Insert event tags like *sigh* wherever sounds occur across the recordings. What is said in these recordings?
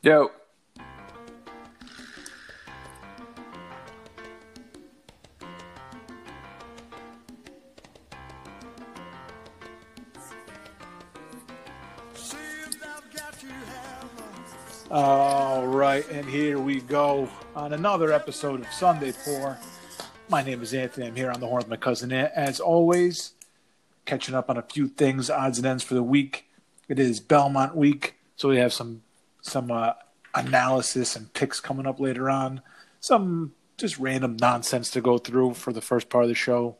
Yo. All right, and here we go on another episode of Sunday Pour. My name is Anthony. I'm here on the horn with my cousin As always, catching up on a few things, odds and ends for the week. It is Belmont week, so we have some some uh, analysis and picks coming up later on. Some just random nonsense to go through for the first part of the show.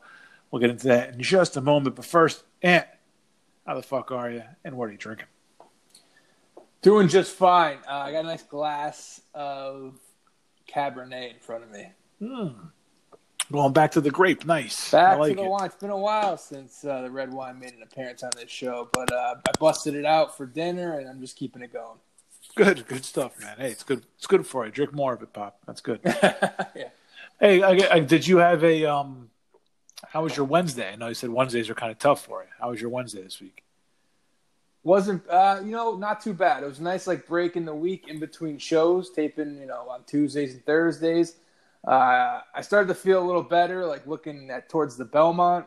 We'll get into that in just a moment. But first, Ant, how the fuck are you? And what are you drinking? Doing just fine. Uh, I got a nice glass of Cabernet in front of me. Going back to the grape, nice. Back like to the it. wine. It's been a while since uh, the red wine made an appearance on this show, but uh, I busted it out for dinner, and I'm just keeping it going. Good, good stuff, man. Hey, it's good. It's good for you. Drink more of it, Pop. That's good. *laughs* yeah. hey, I, I, did you have a um? How was your Wednesday? I know you said Wednesdays are kind of tough for you. How was your Wednesday this week? Wasn't uh, you know not too bad. It was nice, like breaking the week in between shows, taping you know on Tuesdays and Thursdays. Uh, I started to feel a little better, like looking at towards the Belmont.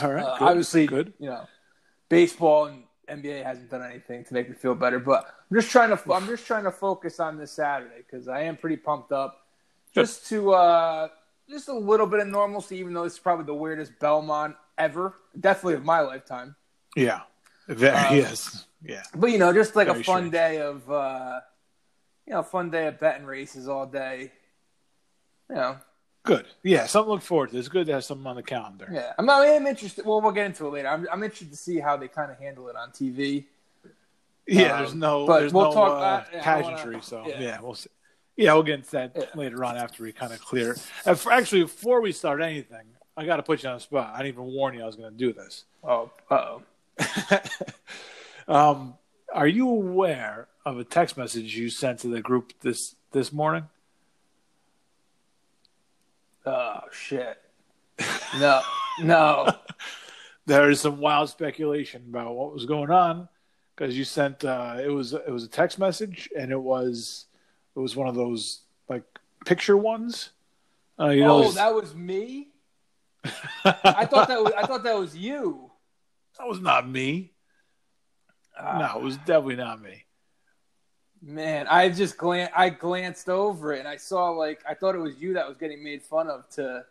All right, Uh, good, obviously, good. you know, baseball and NBA hasn't done anything to make me feel better, but I'm just trying to I'm just trying to focus on this Saturday because I am pretty pumped up, just to uh, just a little bit of normalcy. Even though this is probably the weirdest Belmont ever, definitely of my lifetime. Yeah, very Um, *laughs* yes, yeah. But you know, just like Very a fun strange. day of uh, you know, fun day of betting races all day. You know, Good. Yeah, something to look forward to. It's good to have something on the calendar. yeah. I'm, I am interested. Well, we'll get into it later. I'm, I'm interested to see how they kind of handle it on TV. Yeah, Um, there's no, but there's we'll no talk- uh, yeah, pageantry. wanna- so yeah. yeah. we'll see. Yeah, we'll get into that Yeah. later on after we kind of clear. For- actually, before we start anything, I got to put you on the spot. I didn't even warn you I was going to do this. Oh, uh oh. *laughs* um, are you aware of a text message you sent to the group this this morning? Oh shit. No, no. *laughs* There is some wild speculation about what was going on because you sent uh, it was it was a text message and it was it was one of those like picture ones. Uh, you know, oh, those- that was me. I thought that was I thought that was you. *laughs* that was not me. Ah, no, it was definitely not me. Man, I just glan I glanced over it and I saw like I thought it was you that was getting made fun of to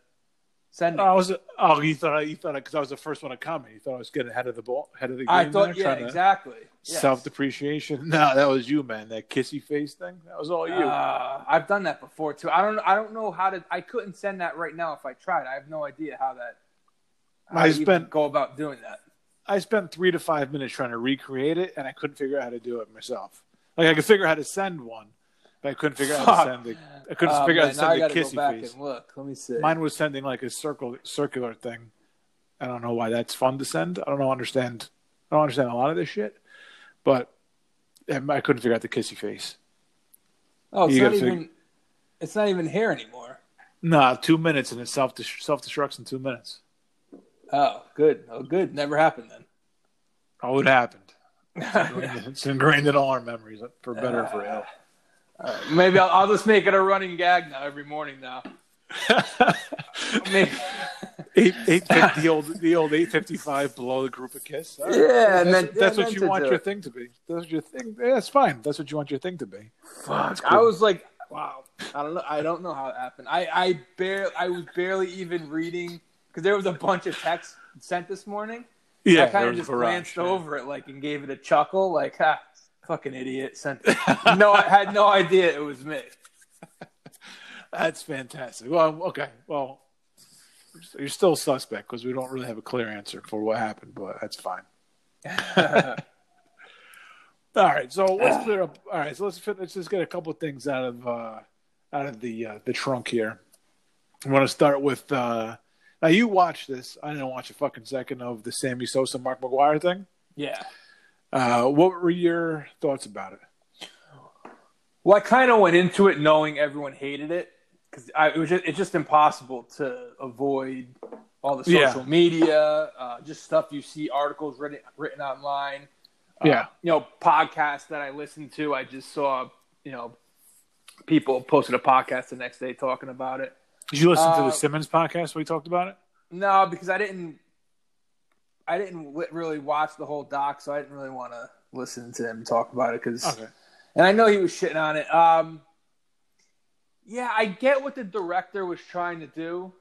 send it. I was oh you thought I you thought because I was the first one to comment. You thought I was getting ahead of the ball, ahead of the game. I thought there, yeah, exactly. Yes. Self depreciation. *laughs* No, that was you, man. That kissy face thing. That was all you. Uh, I've done that before too. I don't I don't know how to I couldn't send that right now if I tried. I have no idea how that how I spent- go about doing that. I spent three to five minutes trying to recreate it, and I couldn't figure out how to do it myself. Like I could figure out how to send one, but I couldn't figure out how to send the. I couldn't Oh, figure out how to send the kissy face. and look. Let me see. Mine was sending like a circle circular thing. I don't know why that's fun to send. I don't know understand. I don't understand a lot of this shit, but I couldn't figure out the kissy face. oh, it's you not even it's not even here anymore. Nah, two minutes and it self self destructs in two minutes. Oh, good. Oh, good. Never happened then. Oh, it happened. It's ingrained in all our memories, for better or for ill. Uh, right, maybe I'll, I'll just make it a running gag now every morning now. *laughs* Maybe. eight eight the old the old eight fifty five below the group of kiss. Right. Yeah, that's, and then- that's yeah, what you want your it. thing to be. That's what your thing. Yeah, that's fine. That's what you want your thing to be. Fuck. I was like, wow. I don't know. I don't know how it happened. I I barely I was barely even reading because there was a bunch of texts sent this morning. Yeah, I kind of just a barrage, glanced yeah. over it like and gave it a chuckle, like, ha, fucking idiot. Sent. no, I had no idea it was me. *laughs* That's fantastic. Well, okay. Well, you're still suspect because we don't really have a clear answer for what happened, but that's fine. *laughs* *laughs* All right, so let's clear up. All right, so let's fit, let's just get a couple of things out of uh, out of the uh, the trunk here. I want to start with uh, now. You watch this. I didn't watch a fucking second of the Sammy Sosa Mark McGwire thing. yeah. Uh, what were your thoughts about it? Well, I kind of went into it knowing everyone hated it because it was just, it's just impossible to avoid all the Yeah. social media, uh, just stuff you see, articles written written online. Uh, Yeah. you know, podcasts that I listened to. I just saw you know, people posted a podcast the next day talking about it. Did you listen to Uh, the Simmons podcast where we talked about it? No, because I didn't. I didn't really watch the whole doc, so I didn't really want to listen to him talk about it. Because, Okay. and I know he was shitting on it. Um, yeah, I get what the director was trying to do.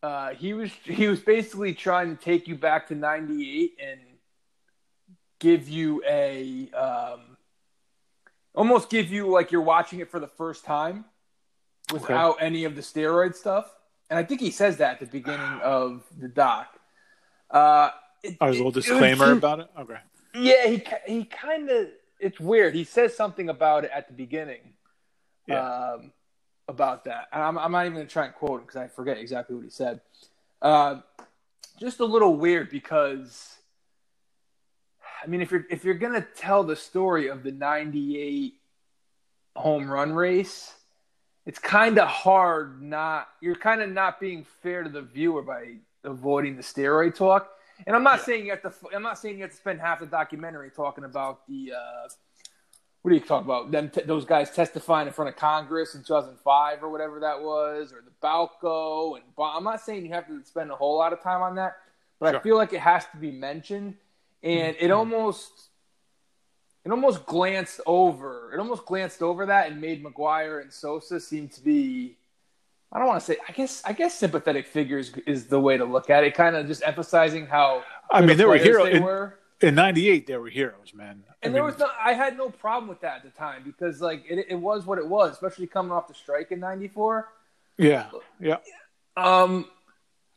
Uh, he was he was basically trying to take you back to '98 and give you a um, almost give you like you're watching it for the first time without any of the steroid stuff. And I think he says that at the beginning *sighs* of the doc. Uh, it, Oh, there's a little it- it was- disclaimer about it. Okay. yeah, he he kind of it's weird. He says something about it at the beginning. Yeah. Um, about that. And I'm I'm not even gonna try and quote him because I forget exactly what he said. Uh, just a little weird because I mean if you're if you're gonna tell the story of the '98 home run race, it's kind of hard not you're kind of not being fair to the viewer by avoiding the steroid talk. And I'm not saying you have to. I'm not saying you have to spend half the documentary talking about the. Uh, what do you talk about? Them, t- those guys testifying in front of Congress in 2005 or whatever that was, or the Balco and. Ba- I'm not saying you have to spend a whole lot of time on that, but Sure. I feel like it has to be mentioned, and it almost. It almost glanced over. It almost glanced over that and made McGwire and Sosa seem to be I don't want to say. I guess. I guess sympathetic figures is the way to look at it. Kind of just emphasizing how. I mean, they were heroes. They in, were. in '98. They were heroes, man. I And there mean, was no. I had no problem with that at the time because like it, it was what it was, especially coming off the strike in '94. yeah, yeah. Um.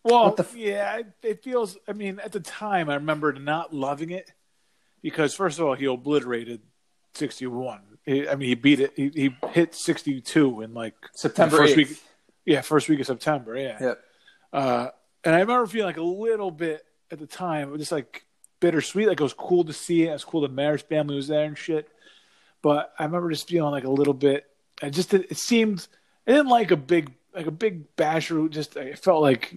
Well, f- yeah, it, it feels. I mean, at the time, I remember not loving it because, first of all, he obliterated 61. He, I mean, he beat it. He, he hit 62 in like September first 8th. week. Yeah, first week of September. Yeah. Yep. Uh, and I remember feeling like a little bit at the time, just like bittersweet. Like it was cool to see it. It was cool the Maris family was there and shit. But I remember just feeling like a little bit. I just it seemed I didn't like a big like a big basher. Just I felt like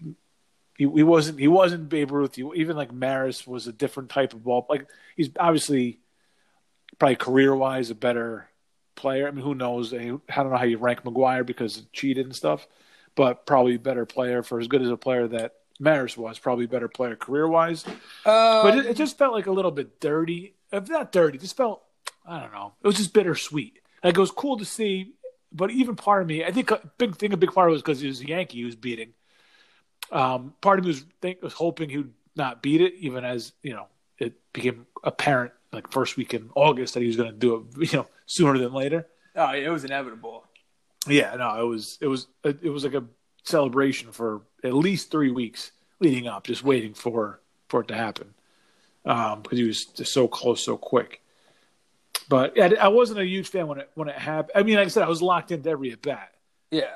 he, he wasn't he wasn't Babe Ruth. He, even like Maris was a different type of ball. Like he's obviously probably career wise a better player. I mean, who knows? I, don't know how you rank McGwire because he cheated and stuff, but probably better player for as good as a player that Maris was. Probably better player career wise. Uh, But it, it just felt like a little bit dirty. If not dirty, just felt I don't know. It was just bittersweet. Like it was cool to see, but even part of me, I think a big thing, a big part of it was because he was a Yankee he was beating. Um, part of me was think was hoping he would not beat it, even as you know it became apparent like first week in August that he was going to do it, *laughs* you know, sooner than later. oh, it was inevitable. Yeah, no, it was it was it was like a celebration for at least three weeks leading up, just waiting for for it to happen um, because he was just so close, so quick. But yeah, I wasn't a huge fan when it when it happened. I mean, like I said, I was locked into every at bat, Yeah.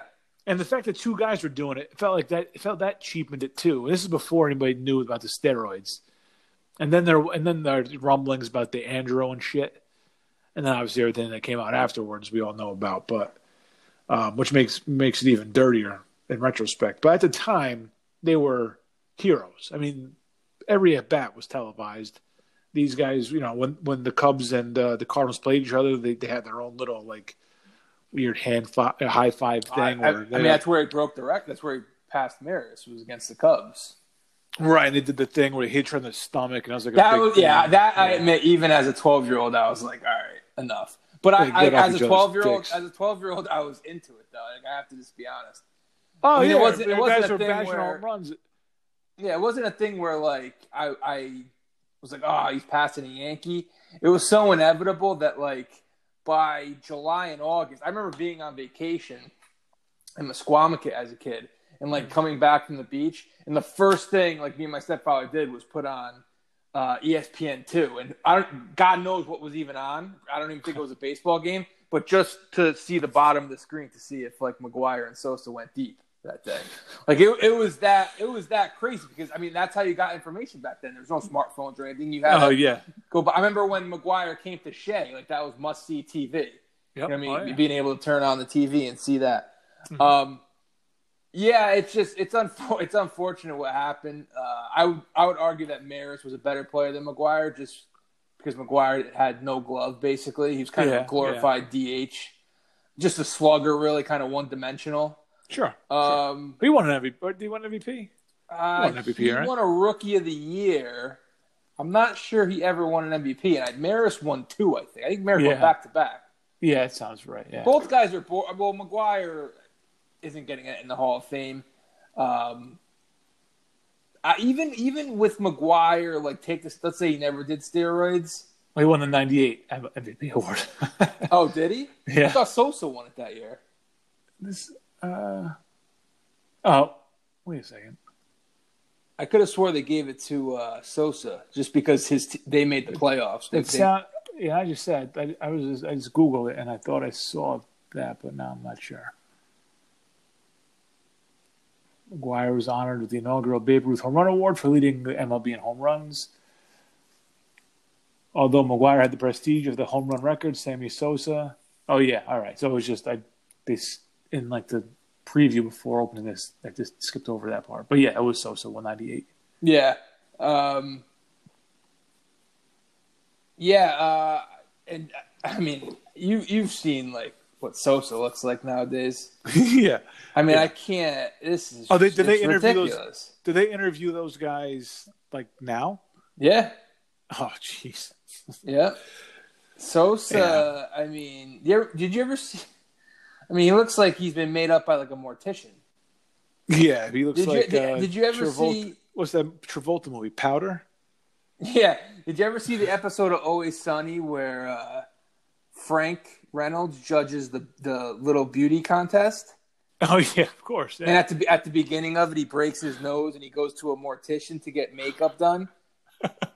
And the fact that two guys were doing it, it felt like that it felt that cheapened it too. And this is before anybody knew about the steroids. And then there and then there rumblings about the Andro and shit, and then obviously everything that came out afterwards we all know about, but um, which makes makes it even dirtier in retrospect. But at the time, they were heroes. I mean, every at bat was televised. These guys, you know, when when the Cubs and uh, the Cardinals played each other, they, they had their own little like weird hand fi- uh, high five thing. I- I they- mean, that's where he broke the record. That's where he passed Maris. Was against the Cubs. right. And they did the thing where he hit her in the stomach, and I was like, That was yeah. That I admit, even as a 12 year old, I was like, all right, enough. But I, I as a 12 year old, as a 12 year old, I was into it though. Like I have to just be honest. Oh I mean, it wasn't- it wasn't guys a thing where- home runs. Yeah, it wasn't a thing where like I I was like, oh, he's passing a Yankee. It was so inevitable that like by July and August, I remember being on vacation in Misquamicut as a kid and like coming back from the beach, and the first thing like me and my stepfather did was put on uh, ESPN two, and I don't, God knows what was even on. I don't even think it was a baseball game, but just to see the bottom of the screen to see if like McGwire and Sosa went deep that day. Like it, it was that it was that crazy because I mean that's how you got information back then. There's no smartphones or anything. You had Oh yeah, go. I remember when McGwire came to Shea, like that was must see TV. yep. You know what I mean, Oh, yeah. being able to turn on the TV and see that. Um, yeah, it's just it's unfor- it's unfortunate what happened. Uh, I would I would argue that Maris was a better player than McGwire just because McGwire had no glove. Basically, he was kind of a glorified DH, just a slugger, really kind of one dimensional. Sure. Um, he won an MVP. or Did he win MVP? uh, won an MVP, he right? won a Rookie of the Year. I'm not sure he ever won an MVP, and I, Maris won two. I think. I think Maris Yeah. won back to back. Yeah, it sounds right. Yeah. Both guys are bo- well. McGwire isn't getting it in the Hall of Fame. Um, I, even even with McGwire, like take this. Let's say he never did steroids. Well, he won the '98 MVP award. *laughs* Oh, did he? Yeah. I thought Sosa won it that year. This. Uh, oh, wait a second. I could have swore they gave it to uh, Sosa just because his t- they made the playoffs. It sound, yeah, I just said I, I was just, I just googled it and I thought I saw that, but now I'm not sure. McGwire was honored with the inaugural Babe Ruth Home Run Award for leading the MLB in home runs. Although McGwire had the prestige of the home run record, Sammy Sosa. Oh yeah, all right. So it was just I they in like the preview before opening this, I just skipped over that part. But yeah, it was Sosa 198. yeah, um, yeah, uh, and I mean you you've seen like what Sosa looks like nowadays. *laughs* yeah. I mean, Yeah. I can't. This is Oh, they- did they interview those- ridiculous. Did they interview those guys like now? Yeah, Oh, jeez. yeah. Sosa. I mean, did you ever see? I mean, he looks like he's been made up by like a mortician. Yeah, he looks Did you- like. did- uh, did you ever Travolta- see- What's that Travolta movie? Powder. Yeah. Did you ever see the episode of Always Sunny where uh, Frank Reynolds judges the the little beauty contest? *laughs* Oh yeah, of course. And at the at the beginning of it, he breaks his nose and he goes to a mortician to get makeup done.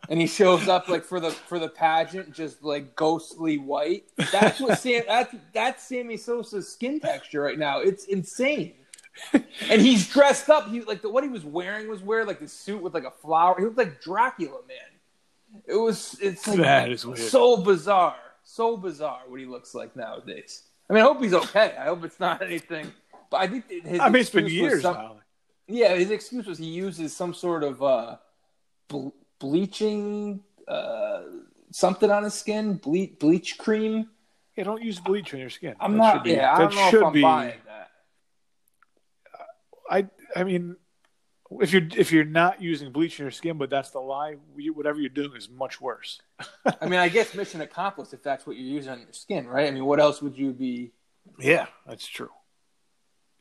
And he shows up like for the for the pageant, just like ghostly white. That's what Sam. That's that's Sammy Sosa's skin texture right now. It's insane. and he's dressed up. He like the, what he was wearing was wearing like the suit with like a flower. He looked like Dracula, man. It was it's like That is weird. so bizarre, so bizarre what he looks like nowadays. I mean, I hope he's okay. I hope it's not anything. But I think his I mean, it's been years some- yeah, his excuse was he uses some sort of uh, ble- bleaching uh, something on his skin, bleach bleach cream. Yeah, don't use bleach on your skin. I'm That not. be- yeah, I don't know if I'm be- buying that. I I mean, if you're if you're not using bleach on your skin, but that's the lie, whatever you're doing is much worse. *laughs* I mean, I guess mission accomplished if that's what you're using on your skin, right? I mean, what else would you be? Yeah, that's true.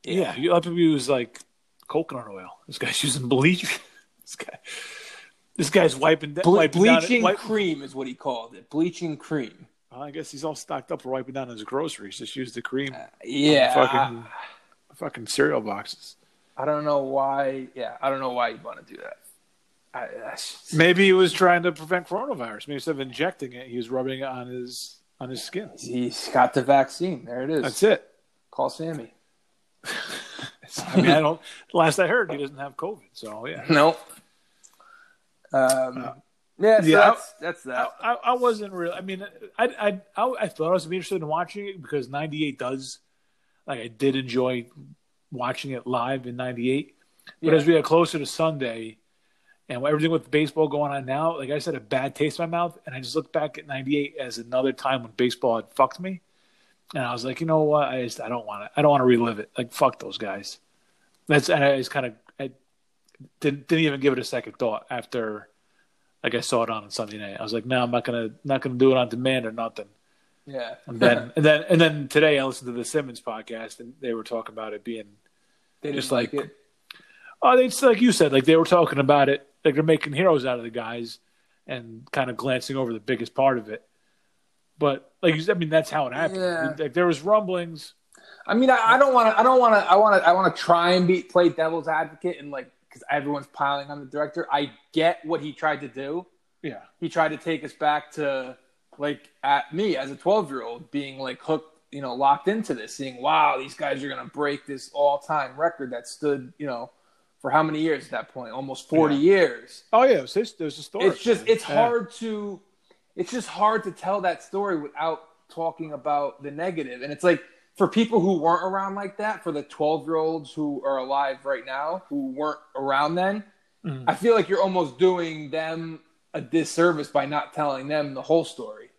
Yeah, you have to use like coconut oil. This guy's *laughs* using bleach. this guy, this guy's wiping, Ble- wiping down. bleaching wipe- cream is what he called it. Bleaching cream. Well, I guess he's all stocked up for wiping down his groceries. Just use the cream. Uh, yeah, fucking, fucking cereal boxes. I, don't know why. Yeah, I don't know why you'd want to do that. I, that's, Maybe he was trying to prevent coronavirus. Maybe instead of injecting it, he was rubbing it on his on his skin. he's got the vaccine. There it is. That's it. Call Sammy. *laughs* I mean, I don't. Last I heard, he doesn't have COVID. So yeah, Nope. Um, yeah, so yeah, that's that's that. I, I wasn't really. I mean, I, I I I thought I was interested in watching it because '98 does. Like I did enjoy watching it live in '98, but Yeah. as we got closer to Sunday, and everything with baseball going on now, like I said, a bad taste in my mouth, and I just looked back at '98 as another time when baseball had fucked me, and I was like, you know what, I just I don't want to, I don't want to relive it. Like fuck those guys. That's and I just kind of didn't didn't even give it a second thought after like I saw it on Sunday night. I was like, no, I'm not gonna not gonna do it on demand or nothing. Yeah. And then *laughs* and then and then today I listened to the Simmons podcast and they were talking about it being they just like, like- it. oh it's like you said like they were talking about it like they're making heroes out of the guys and kind of glancing over the biggest part of it. But like you said, I mean that's how it happened. Yeah. Like there was rumblings. I mean, I, I don't want to. I don't want to. I want to. I want to try and be play devil's advocate and like because everyone's piling on the director. I get what he tried to do. Yeah. He tried to take us back to like at me as a 12 year old being like hooked, you know, locked into this, seeing wow, these guys are gonna break this all time record that stood, you know, for how many years at that point? Almost 40 Yeah. years. Oh yeah, it was, his- was a story. it's just it's Yeah. hard to it's just hard to tell that story without talking about the negative and it's like for people who weren't around like that for the 12 year olds who are alive right now who weren't around then Mhm. i feel like you're almost doing them a disservice by not telling them the whole story.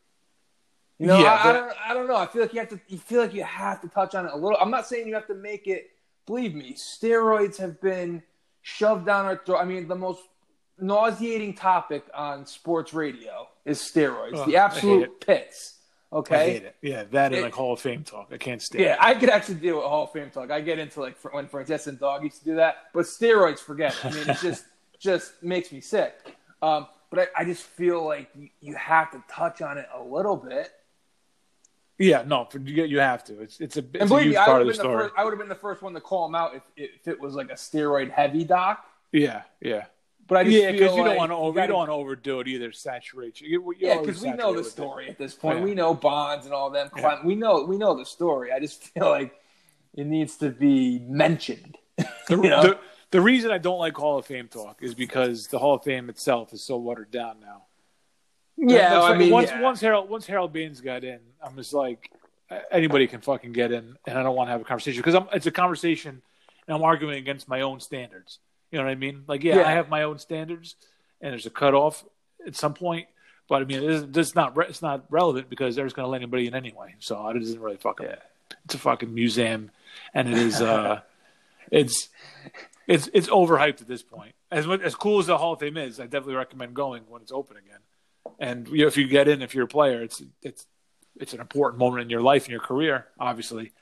You know, Yeah, I, I don't, I don't know. I feel like you have to. You feel like you have to touch on it a little. I'm not saying you have to make it. Believe me, steroids have been shoved down our throat. I mean, the most nauseating topic on sports radio is steroids. Ugh, the absolute pits. Okay. I hate it. Yeah, that is It- like Hall of Fame talk. I can't stand. Yeah, it. I could actually deal with Hall of Fame talk. I get into like fr- when Francesa and Dog used to do that, but steroids, forget it. I mean, it just *laughs* just makes me sick. Um, but I, I just feel like you, you have to touch on it a little bit. yeah. No, for, you, you have to. It's it's a, it's And a believe huge me, I part would of have the been the story. first. I would have been the first one to call him out if if it was like a steroid heavy doc. Yeah, yeah, But I just yeah. Because you like don't want to over, you don't want to overdo it either. Saturate you. you Yeah, because we know the with it. story at this oh, point. Yeah. We know Bonds and all them. Yeah. We know we know the story. I just *laughs* feel like it needs to be mentioned. *laughs* The, You know? the, the reason I don't like Hall of Fame talk is because the Hall of Fame itself is so watered down now. yeah, Once- I mean, once yeah. once Harold once Harold Baines got in, I'm just like anybody can fucking get in, and I don't want to have a conversation because it's a conversation, and I'm arguing against my own standards. You know what I mean? Like, yeah, Yeah. I have my own standards, and there's a cutoff at some point. But I mean, it's, it's not re- it's not relevant because they're just going to let anybody in anyway. So it doesn't really fucking. Yeah. It's a fucking museum, and it is. uh *laughs* It's it's it's overhyped at this point. As as cool as the Hall of Fame is, I definitely recommend going when it's open again. And you know, if you get in, if you're a player, it's it's it's an important moment in your life and your career. Obviously,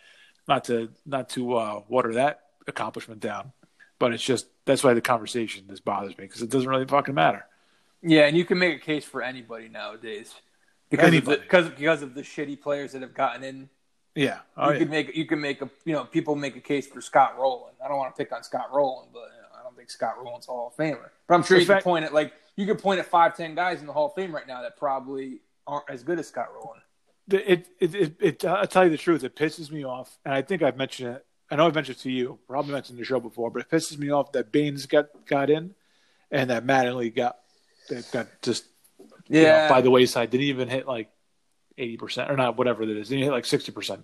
not to not to uh, water that accomplishment down, but it's just that's why the conversation this bothers me because it doesn't really fucking matter. Yeah, and you can make a case for anybody nowadays because of the, because because of the shitty players that have gotten in. Yeah, oh, you yeah. could make you can make a you know people make a case for Scott Rolen. I don't want to pick on Scott Rolen, but you know, I don't think Scott Rolen's a Hall of Famer. But I'm sure The you fact- can point at like you could point at five ten guys in the Hall of Fame right now that probably aren't as good as Scott Rolen. It, it, it, it, I'll tell you the truth, it pisses me off. And I think I've mentioned it. I know I've mentioned to you, probably mentioned the show before, but it pisses me off that Baines got, got in and that Mattingly got, that got just you know, Yeah, by the wayside. Didn't even hit like 80% or not, whatever that is. Didn't hit like 60%.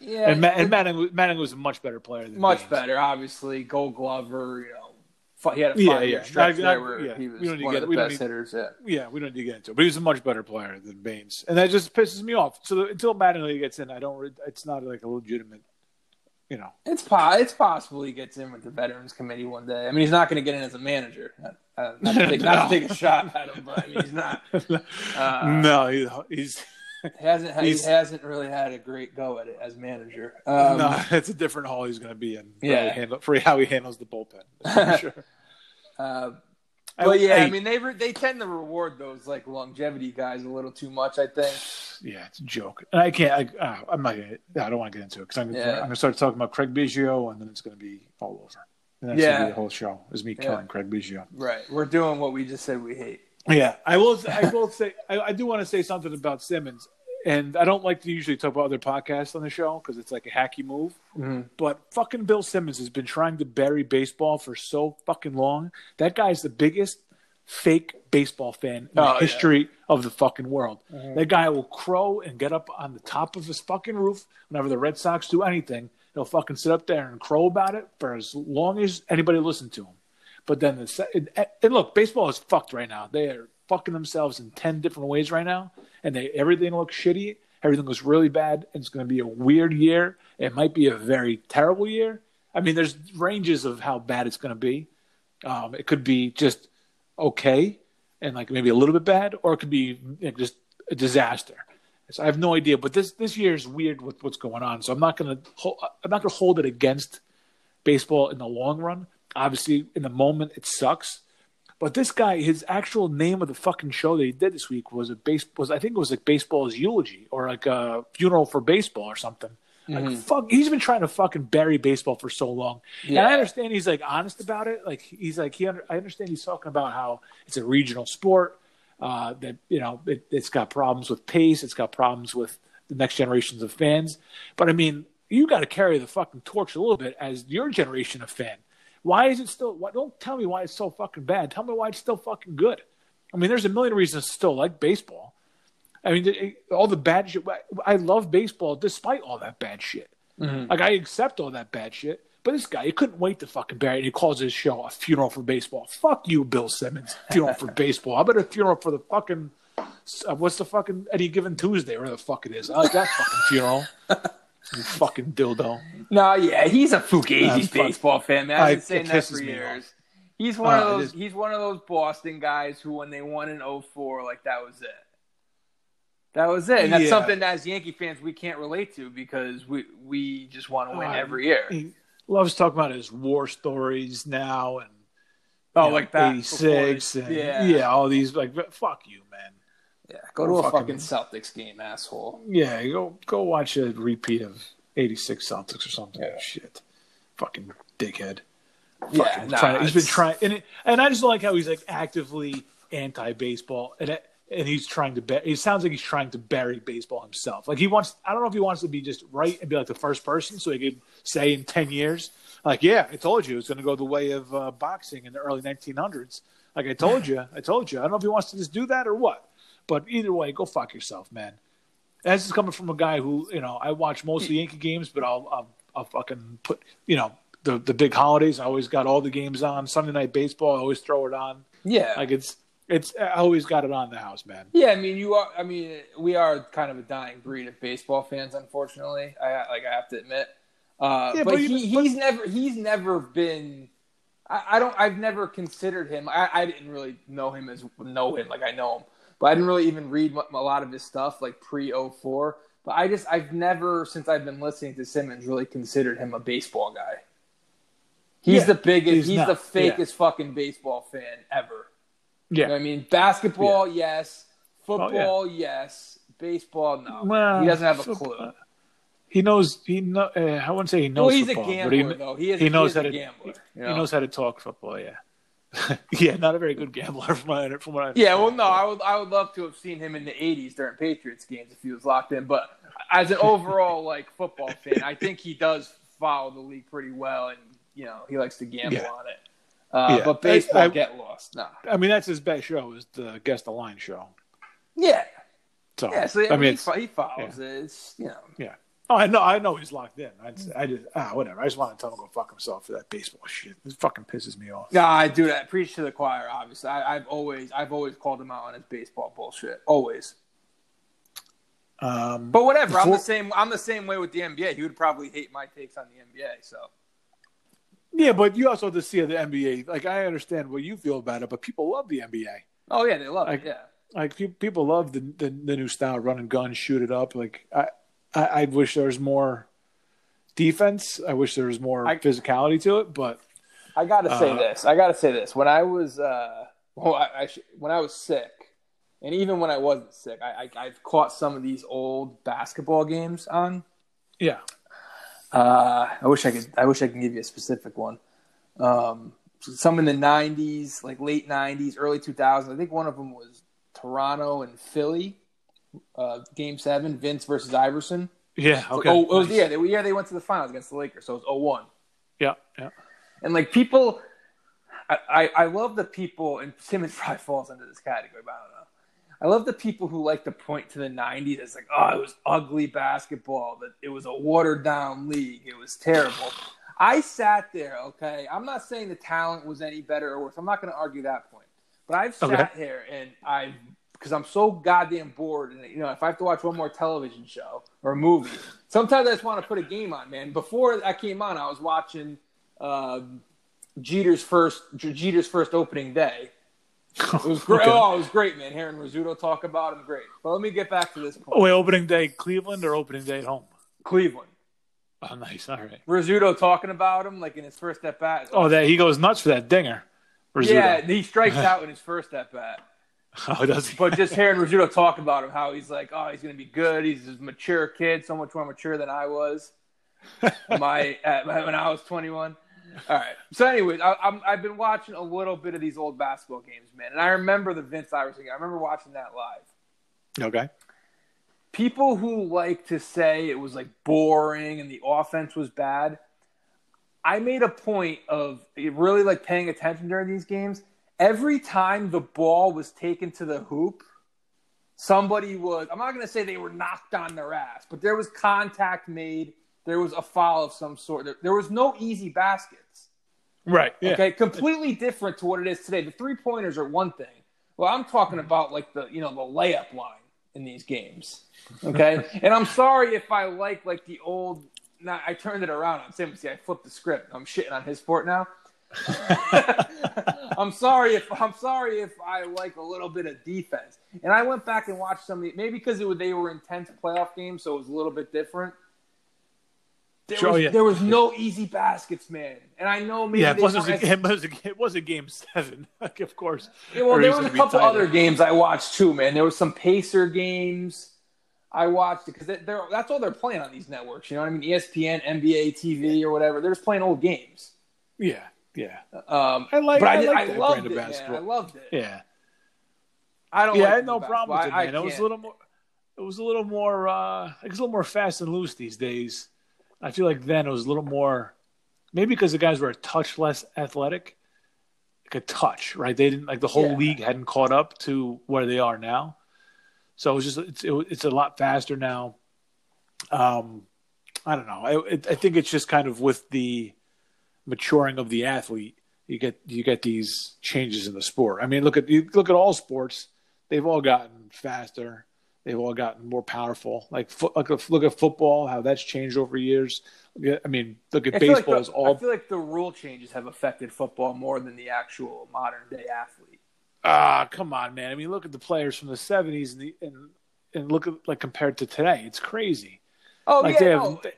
yeah, And, Ma- and Manning, was- was a much better player than Baines. much Baines. better. Obviously, Gold Glover. You know, he had a Yeah, five year yeah. stretch Not- there where yeah. he We was don't need one to of get- the best need- hitters. Yeah. Yeah, we don't need to get into it, but he's a much better player than Baines, and that just pisses me off. So until Mattingly gets in, I don't. re- It's not like a legitimate, you know. It's po- it's possible he gets in with the Veterans Committee one day. I mean, he's not going to get in as a manager. *laughs* Not, uh, not, to, take, not to take a shot at him, but I mean, he's not. *laughs* Uh, no, he, he's He hasn't he He's- hasn't really had a great go at it as manager. Um, no. *laughs* It's a different hall he's going to be in. For Yeah. how he, handle, for how he handles the bullpen. for sure. uh, but yeah, I, I- mean, they re- they tend to reward those like longevity guys a little too much. I think. Yeah, it's a joke. And I can't. I, uh, I'm not. Gonna, I don't want to get into it because I'm, Yeah. I'm to start talking about Craig Biggio, and then it's going to be all over. And that's Yeah. to be the whole show is me Yeah. killing Craig Biggio. Right, we're doing what we just said we hate. Yeah, I will. I will say. I, I do want to say something about Simmons, and I don't like to usually talk about other podcasts on the show because it's like a hacky move. Mhm. But fucking Bill Simmons has been trying to bury baseball for so fucking long. That guy's the biggest fake baseball fan in Oh, the yeah. history of the fucking world. Mhm. That guy will crow and get up on the top of his fucking roof whenever the Red Sox do anything. He'll fucking sit up there and crow about it for as long as anybody listens to him. But then the and, look, baseball is fucked right now. They are fucking themselves in ten different ways right now, and they everything looks shitty. Everything looks really bad. And it's going to be a weird year. It might be a very terrible year. I mean, there's ranges of how bad it's going to be. Um, it could be just okay and like maybe a little bit bad, or it could be you know, just a disaster. So I have no idea. But this this year is weird with what's going on. So I'm not to I'm not to hold it against baseball in the long run. Obviously, in the moment, it sucks. But this guy, his actual name of the fucking show that he did this week was a base was I think it was like baseball's eulogy or like a funeral for baseball or something. Like Mhm. fuck, he's been trying to fucking bury baseball for so long. And I understand he's like honest about it. Like he's like he, under, I understand he's talking about how it's a regional sport. Uh, that you know it, it's got problems with pace. It's got problems with the next generations of fans. But I mean, you got to carry the fucking torch a little bit as your generation of fan. Why is it still? Why, don't tell me why it's so fucking bad. Tell me why it's still fucking good. I mean, there's a million reasons to still like baseball. I mean, it- all the bad shit. I love baseball despite all that bad shit. Mhm. Like I accept all that bad shit, But this guy, he couldn't wait to fucking bury it. He calls his show a funeral for baseball. Fuck you, Bill Simmons. Funeral for *laughs* baseball. How about a funeral for the fucking uh, what's the fucking Any Given Tuesday, where the fuck it is? I like that fucking funeral. *laughs* You fucking dildo. No, yeah, he's a fugazi fuck. baseball fan, man. I've been saying that for years. He's one Uh, of those. He's one of those Boston guys who, when they won in 04, like that was it. That was it, and that's Yeah. something that as Yankee fans we can't relate to because we we just want to win Uh, every year. He loves talking about his war stories now and oh, know, like that 86 and yeah, yeah. all these like fuck you, man. yeah. Go to a Fucking- fucking Celtics game, asshole. Yeah, go go watch a repeat of 86 Celtics or something. Yeah. Shit. Fucking dickhead. Yeah, nah, trying- he's been trying, and it, and I just like how he's like actively anti-baseball, and it, and he's trying to. Be, it sounds like he's trying to bury baseball himself. Like he wants. I don't know if he wants to be just right and be like the first person, so he could say in ten years, like, yeah, I told you it was going to go the way of uh, boxing in the early 1900s. Like I told you, I told you. I don't know if he wants to just do that or what, but either way, go fuck yourself, man. And This is coming from a guy who, you know, I watch most of the Yankee games, but I'll, I'll, I'll fucking put, you know, the the big holidays. I always got all the games on. Sunday night baseball, I always throw it on. Yeah, Like it's, it's, always got it on the house, man. Yeah, I mean, you are. I mean, we are kind of a dying breed of baseball fans, unfortunately. I like. I have to admit. Uh, Yeah, but, but he, but- he's never. He's never been. I, I don't. I've never considered him. I, I didn't really know him as know him like I know him, but I didn't really even read a lot of his stuff like pre 04. But I just. I've never since I've been listening to Simmons really considered him a baseball guy. He's Yeah, the biggest. he's He's, the fakest fucking baseball fan ever. You know Yeah. I mean, basketball, yes. Oh, yeah. Football, yes. Baseball, no. Well, he doesn't have a clue. He knows. He know. Uh, I wouldn't say he knows. Well, he's football, a gambler, he, though. He, is, he knows is how a to. gambler. you He knows how to talk football. Yeah. *laughs* yeah, not a very good gambler from what I, from what I Yeah, well, no, I would, I would love to have seen him in the '80s during Patriots games if he was locked in. But as an overall *laughs* like football fan, I think he does follow the league pretty well, and you know he likes to gamble Yeah. on it. Uh, Yeah. But baseball, I- I- get lost. No. I mean, that's his best show is the guest the line show. Yeah, So yeah. So I, I mean, he, he follows it. It's you know. yeah. Oh, I know. I know he's locked in. I just, I just, ah, whatever. I just want to tell him to go fuck himself for that baseball shit. This fucking pisses me off. Yeah, I do that. Preach to the choir. Obviously, I, I've always, I've always called him out on his baseball bullshit. Always. Um, But whatever. I'm the same. I'm the same way with the NBA. He would probably hate my takes on the NBA. So yeah, but you also have to see the NBA. Like, I understand what you feel about it, but people love the NBA. oh yeah, they love Like- it. Yeah. Like, pe- people love the, the the new style, run and gun, shoot it up. Like, I, I, I wish there was more defense. I wish there was more I- physicality to it. But I gotta say Uh, this. I gotta say this. When I was, uh, well, I, I sh- when I was sick, and even when I wasn't sick, I, I I've caught some of these old basketball games on. yeah, Uh, I wish I could. I wish I could give you a specific one. Um, some in the '90s, like late '90s, early 2000s. I think one of them was Toronto and Philly, uh, Game Seven, Vince versus Iverson. yeah, okay, Oh, it was Nice. yeah. They, yeah, they went to the finals against the Lakers, so it was 0-1. yeah, yeah. And like people, I, I, I love the people, and Simmons *laughs* probably falls into this category, but I don't know. I love the people who like to point to the '90s as like, oh, it was ugly basketball. That it was a watered down league. It was terrible. I sat there. Okay, I'm not saying the talent was any better or worse. I'm not going to argue that point. But I've sat Okay. here and I, because I'm so goddamn bored, and you know, if I have to watch one more television show or a movie, sometimes I just want to put a game on. Man, before I came on, I was watching um, Jeter's first Jeter's first opening day. It was *laughs* great. Okay. Oh, it was great, man. Hearing Rizzuto talk about him, great. But let me get back to this point. Oh, wait, opening day Cleveland or opening day at home? Cleveland. Oh, nice. All right. Rizzuto talking about him like in his first at bat. Oh, that he goes nuts for that dinger. Rizzuto. yeah, he strikes *laughs* out in his first at bat. Oh, does he? But just *laughs* hearing Rizzuto talk about him, how he's like, oh, he's going to be good. He's a mature kid, so much more mature than I was. my at, when I was 21. All right. So, anyways, I, I'm, I've been watching a little bit of these old basketball games, man, and I remember the Vince Iverson game. I remember watching that live. okay. People who like to say it was like boring and the offense was bad. I made a point of really like paying attention during these games. Every time the ball was taken to the hoop, somebody was, I'm not going to say they were knocked on their ass, but there was contact made. There was a foul of some sort. There, there was no easy baskets. Right. Yeah. Okay, completely different to what it is today. The three pointers are one thing. Well, I'm talking mm-hmm. about like the you know the layup line in these games. Okay, *laughs* and I'm sorry if I like like the old. Not, I turned it around on Simmons. I flipped the script. I'm shitting on his sport now. *laughs* I'm sorry if I'm sorry if I like a little bit of defense. And I went back and watched some of the, maybe because it was, they were intense playoff games, so it was a little bit different. There, Sure, was, yeah. there was no easy baskets, man. And I know maybe Yeah, it was, weren't a, it, was a, it was a game *laughs* seven, *laughs* like, of course. Yeah, well, Or there is was a couple tighter? other games I watched too, man. There was some Pacer games I watched because they're that's all they're playing on these networks. You know what I mean? ESPN, NBA TV, or whatever. They're just playing old games. Yeah, yeah, Um, I like- but I I, like I that loved brand of it, man. I loved it. yeah. I don't. Yeah, like I had no problem with it, basketball. I- man. I it was a little more. It was a little more. uh It was a little more fast and loose these days. I feel like then it was a little more. Maybe because the guys were a touch less athletic, like a touch, right? They didn't like the whole Yeah. league hadn't caught up to where they are now. So it was just it's it, it's a lot faster now. Um, I don't know. I it, I think it's just kind of with the maturing of the athlete, you get you get these changes in the sport. I mean, look at you look at all sports; they've all gotten faster. They've all gotten more powerful. Like, fo- like look at football, how that's changed over years. I mean, look at I feel like baseball the- all I feel like the rule changes have affected football more than the actual modern day athlete. ah, come on, man. I mean, look at the players from the '70s and the and, and look at like compared to today, it's crazy. Oh Like yeah, they have no, they,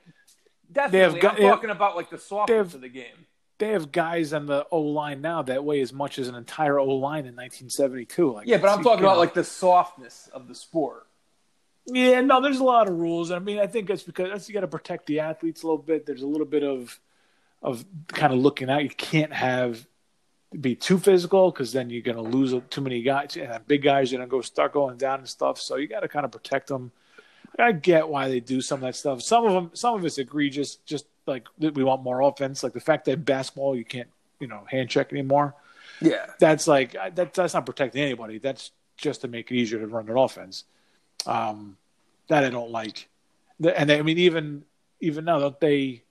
definitely. got- I'm they have- talking about like the softness they have- of the game. they have guys on the O line now that weigh as much as an entire O line in 1972. Like, Yeah, but I'm talking about know. like the softness of the sport. Yeah, no, there's a lot of rules. I mean, I think it's because that's, you got to protect the athletes a little bit. There's a little bit of of kind of looking out. You can't have be too physical because then you're going to lose too many guys, and big guys are going to go start going down and stuff. So you got to kind of protect them. I get why they do some of that stuff. Some of them, some of it's egregious. Just like we want more offense, like the fact that basketball you can't, you know, hand check anymore Yeah, that's like that, that's not protecting anybody. That's just to make it easier to run an offense. Um, that I don't like. The- And they, I mean, even even now, don't they?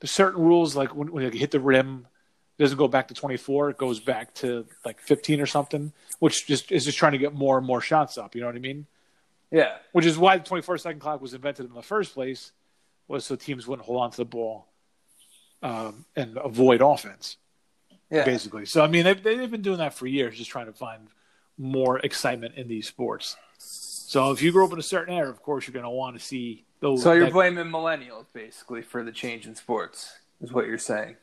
There's certain rules like when, when you hit the rim, it doesn't go back to 24. It goes back to like 15 or something, which just is just trying to get more and more shots up. You know what I mean? yeah, Which is why the 24 second clock was invented in the first place, was so teams wouldn't hold on to the ball um, and avoid offense yeah. basically. So I mean, they've they've been doing that for years, just trying to find more excitement in these sports. So if you grew up in a certain era, of course, you're going to want to see those. So you're that- blaming millennials basically for the change in sports, is what you're saying.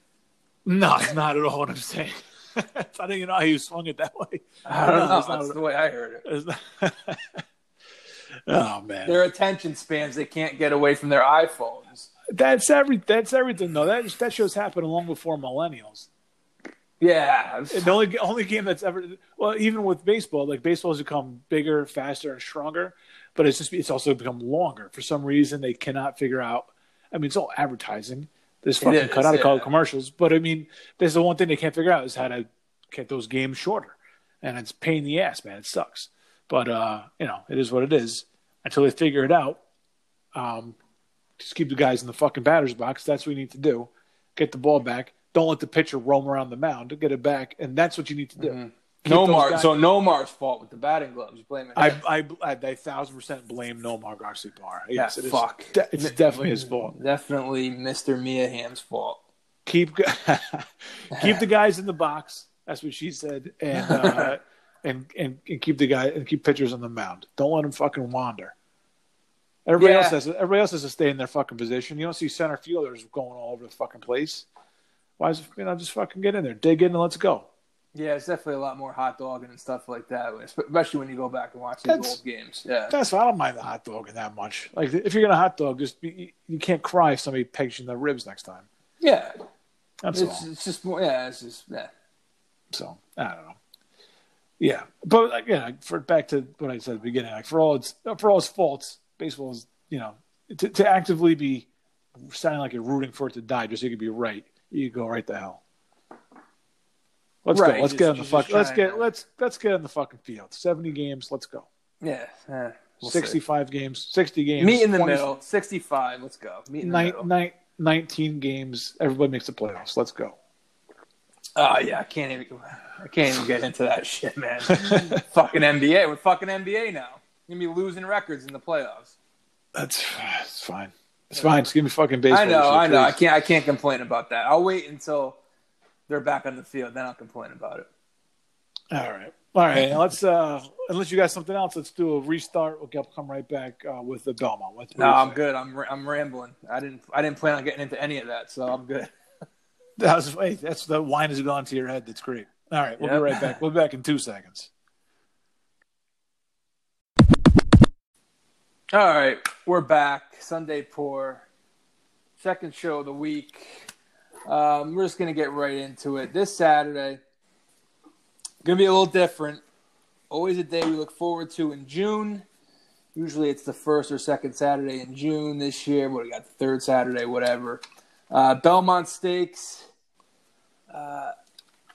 no, it's not at all what I'm saying. *laughs* I didn't even know how you swung it that way. I don't No, know. it's not- That's the way I heard it. Not- *laughs* oh man, Their attention spans, they can't get away from their iPhones. that's every that's everything though. That that show's happened long before millennials. Yeah. The only only game that's ever well, even with baseball, like baseball has become bigger, faster, and stronger, but it's just it's also become longer. For some reason, they cannot figure out. I mean, it's all advertising. There's fucking is, cut out of yeah. commercials, but I mean, there's the one thing they can't figure out is how to get those games shorter, and it's a pain in the ass, man. It sucks, but uh, you know, it is what it is. Until they figure it out, um, just keep the guys in the fucking batter's box. That's what you need to do. Get the ball back. Don't let the pitcher roam around the mound. Get it back, and that's what you need to do. Mhm. Keep Nomar, guys- so Nomar's fault with the batting gloves. You blame it. I, I, I, I thousand percent blame Nomar Garcia Yes, it is. fuck. de- it's definitely his fault. Definitely Mr. Mia Hamm's fault. Keep *laughs* keep the guys in the box. That's what she said, and uh, *laughs* and, and and keep the guy and keep pitchers on the mound. Don't let them fucking wander. Everybody Yeah. else has everybody else has to stay in their fucking position. You don't see center fielders going all over the fucking place. Why is you know just fucking get in there, dig in, and let's go. Yeah, it's definitely a lot more hot dogging and stuff like that, especially when you go back and watch these That's- old games. Yeah. That's why I don't mind the hot dogging that much. Like if you're gonna hot dog, just be, you can't cry if somebody pegs you in the ribs next time. Yeah. That's It's, all. it's just more, yeah, it's just, yeah. So I don't know. Yeah, but like, yeah, for back to what I said at the beginning, like for all its for all its faults, baseball is you know to, to actively be sounding like you're rooting for it to die just so you could be right. You go right the hell. Let's Right, go. Let's just- get on the fuck. Let's get to- let's let's get on the fucking field. Seventy games. Let's go. Yeah. yeah. We'll see. 65 games, 60 games. Meet in the 20 middle. 65. Let's go. Meet in the nine- middle. nine- 19 games. Everybody makes the playoffs. Let's go. Oh yeah, I can't even. I can't even get into that shit, man. *laughs* fucking NBA. We're fucking NBA now. You're gonna be losing records in the playoffs. That's, that's fine. It's fine. Just give me fucking baseball. I know. year, I know. I can't. I can't complain about that. I'll wait until they're back on the field. Then I'll complain about it. All right. All right. Let's, uh, unless you got something else, let's do a restart. We'll get- come right back uh, with the Belmont. What, No, I'm good. I'm I'm rambling. I didn't. I didn't plan on getting into any of that, so I'm good. That was, hey, that's the wine has gone to your head. That's great. All right. We'll Yep. be right back. We'll be back in two seconds. All right, we're back. Sunday pour, second show of the week. Um, we're just gonna get right into it. This Saturday, gonna be a little different. Always a day we look forward to in June. Usually it's the first or second Saturday in June. This year, what we got third Saturday, whatever. Uh, Belmont Stakes. Uh,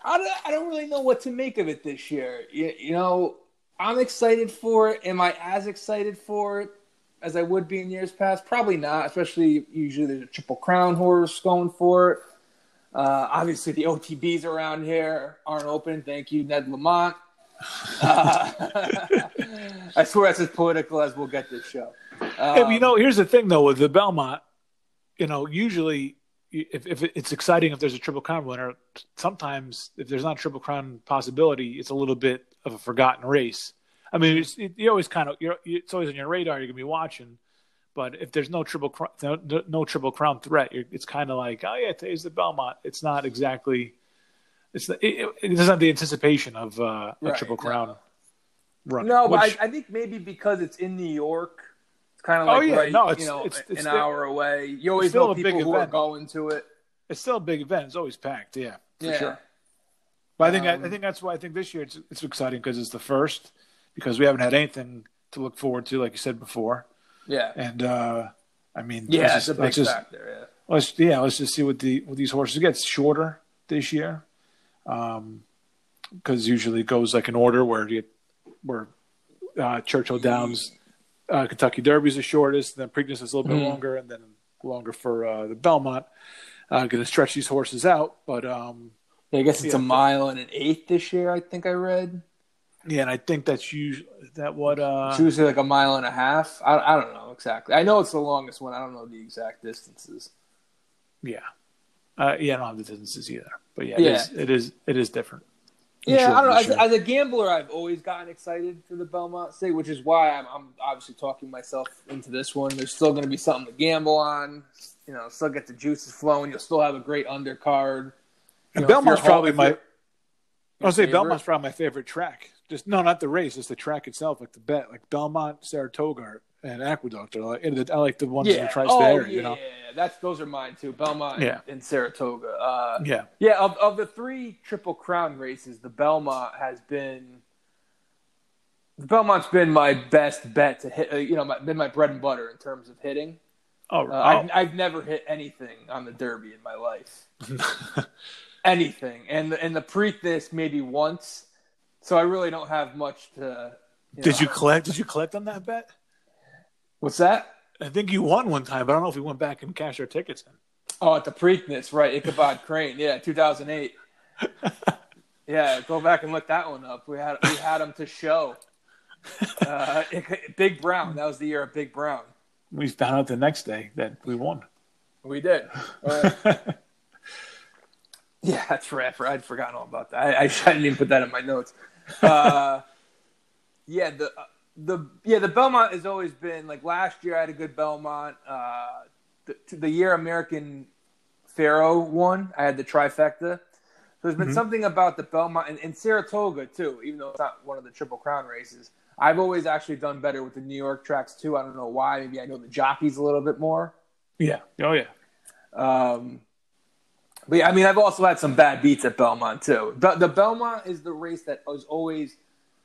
I don't, I don't really know what to make of it this year. You, you know, I'm excited for it. Am I as excited for it as I would be in years past? Probably not, especially usually there's a Triple Crown horse going for it. Uh, obviously, the OTBs around here aren't open. Thank you, Ned Lamont. Uh, *laughs* I swear that's as political as we'll get this show. Hey, Um, you know, here's the thing though with the Belmont. You know, usually if, if it's exciting if there's a triple crown winner, sometimes if there's not a triple crown possibility, it's a little bit of a forgotten race. I mean, it's, it, you always kind of you're, it's always on your radar. You're gonna be watching, but if there's no triple crown, no, no triple crown threat, you're, it's kind of like, oh yeah, today's the Belmont. It's not exactly. It's it, it, it doesn't have the anticipation of uh, a Right, triple no. crown run. No, but I, I think maybe because it's in New York, it's kind of Oh, like yeah, right, no, it's- you know, it's- it's an still- hour away. You always know people who are going to it. it's still a big event. It's always packed. Yeah, for yeah, sure. But I think Um, I, I think that's why I think this year it's it's exciting because it's the first because we haven't had anything to look forward to, like you said before. yeah, And uh, I mean, yeah. let's It's a just, big just factor. let's yeah, let's just see what the what these horses get. It's shorter this year, because usually it goes like an order where you where uh, Churchill Downs, uh, Kentucky Derby is the shortest, then Preakness is a little bit Mhm. longer, and then longer for uh, the Belmont. Uh, going to stretch these horses out, but um, Yeah, I guess it's Yeah. a mile and an eighth this year. I think I read. Yeah, and I think that's usually that what uh, It's usually like a mile and a half. I, I don't know exactly. I know it's the longest one. I don't know the exact distances. yeah, uh, yeah, I don't have the distances either, but yeah, Yeah. It, is, it is it is different. I'm Yeah, sure, I don't know. I'm As, as a gambler, I've always gotten excited for the Belmont Stakes, which is why I'm, I'm obviously talking myself into this one. There's still going to be something to gamble on. You know, still get the juices flowing. You'll still have a great undercard. And know, Belmont's probably home- my. I was say favorite? Belmont's probably my favorite track. Just no, not the race, just the track itself, like the bet, like Belmont, Saratoga, and Aqueduct. Are like, I like the ones in the Yeah. tri-state Oh, area. yeah, You know, yeah. That's those are mine too. Belmont Yeah. and Saratoga. Uh, yeah, Yeah, of, of the three Triple Crown races, the Belmont has been the Belmont's been my best bet to hit. Uh, you know, my, been my bread and butter in terms of hitting. Oh, Uh, I've, I've never hit anything on the Derby in my life, *laughs* anything, and the, and the Preakness maybe once. So I really don't have much to. You did know- you collect? Did you collect on that bet? What's that? I think you won one time, but I don't know if we went back and cashed our tickets in. Oh, at the Preakness, right? Ichabod Crane, yeah, 2008. *laughs* Yeah, go back and look that one up. We had we had them to show. Uh, Big Brown. That was the year of Big Brown. We found out the next day that we won. We did. *laughs* Yeah, that's right. I'd forgotten all about that. I, I didn't even put that in my notes. *laughs* Uh, yeah, the the yeah the Belmont has always been like last year. I had a good Belmont. Uh, the, the year American Pharoah won, I had the trifecta. So there's been Mhm. something about the Belmont and, and Saratoga too, even though it's not one of the Triple Crown races. I've always actually done better with the New York tracks too. I don't know why. Maybe I know the jockeys a little bit more. Yeah. Oh yeah. Um, but yeah, I mean, I've also had some bad beats at Belmont too. But the Belmont is the race that has always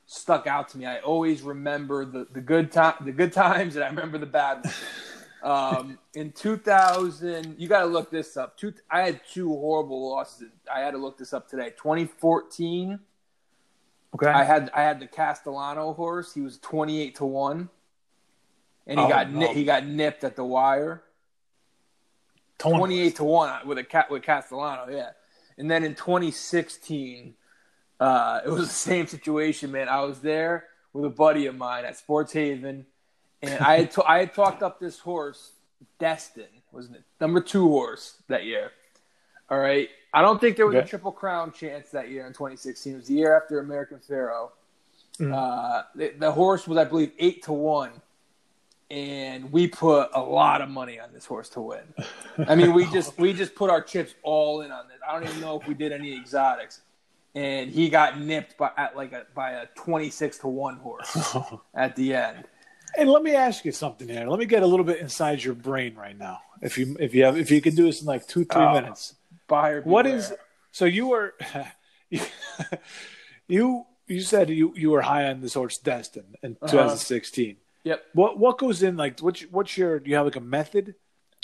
stuck out to me. I always remember the, the good time, the good times, and I remember the bad ones. um, *laughs* in 2000, you got to look this up. Two, I had two horrible losses. I had to look this up today. 2014, Okay. I had I had the Castellano horse. He was 28 to one. and he Oh, got no. he got nipped at the wire. Tony- 28 to 1 with a cat with Castellano, yeah. And then in 2016, uh, *laughs* it was the same situation, man. I was there with a buddy of mine at Sports Haven, and I had ta- I had talked up this horse, Destin, wasn't it? Number two horse that year. All right. I don't think there was a Triple Crown chance that year in 2016. It was the year after American Pharoah. Mhm. Uh, the, the horse was, I believe, eight to one, and we put a lot of money on this horse to win. I mean, we just we just put our chips all in on this. I don't even know if we did any exotics, and he got nipped by at like a by a 26 to one horse *laughs* at the end. And let me ask you something here. Let me get a little bit inside your brain right now. If you if you have if you can do this in like two two three Oh. minutes. Buyer What beware. is so you were *laughs* you you said you you were high on this horse Destin in Uh-huh. 2016. Yep. What what goes in like what's what's your do you have like a method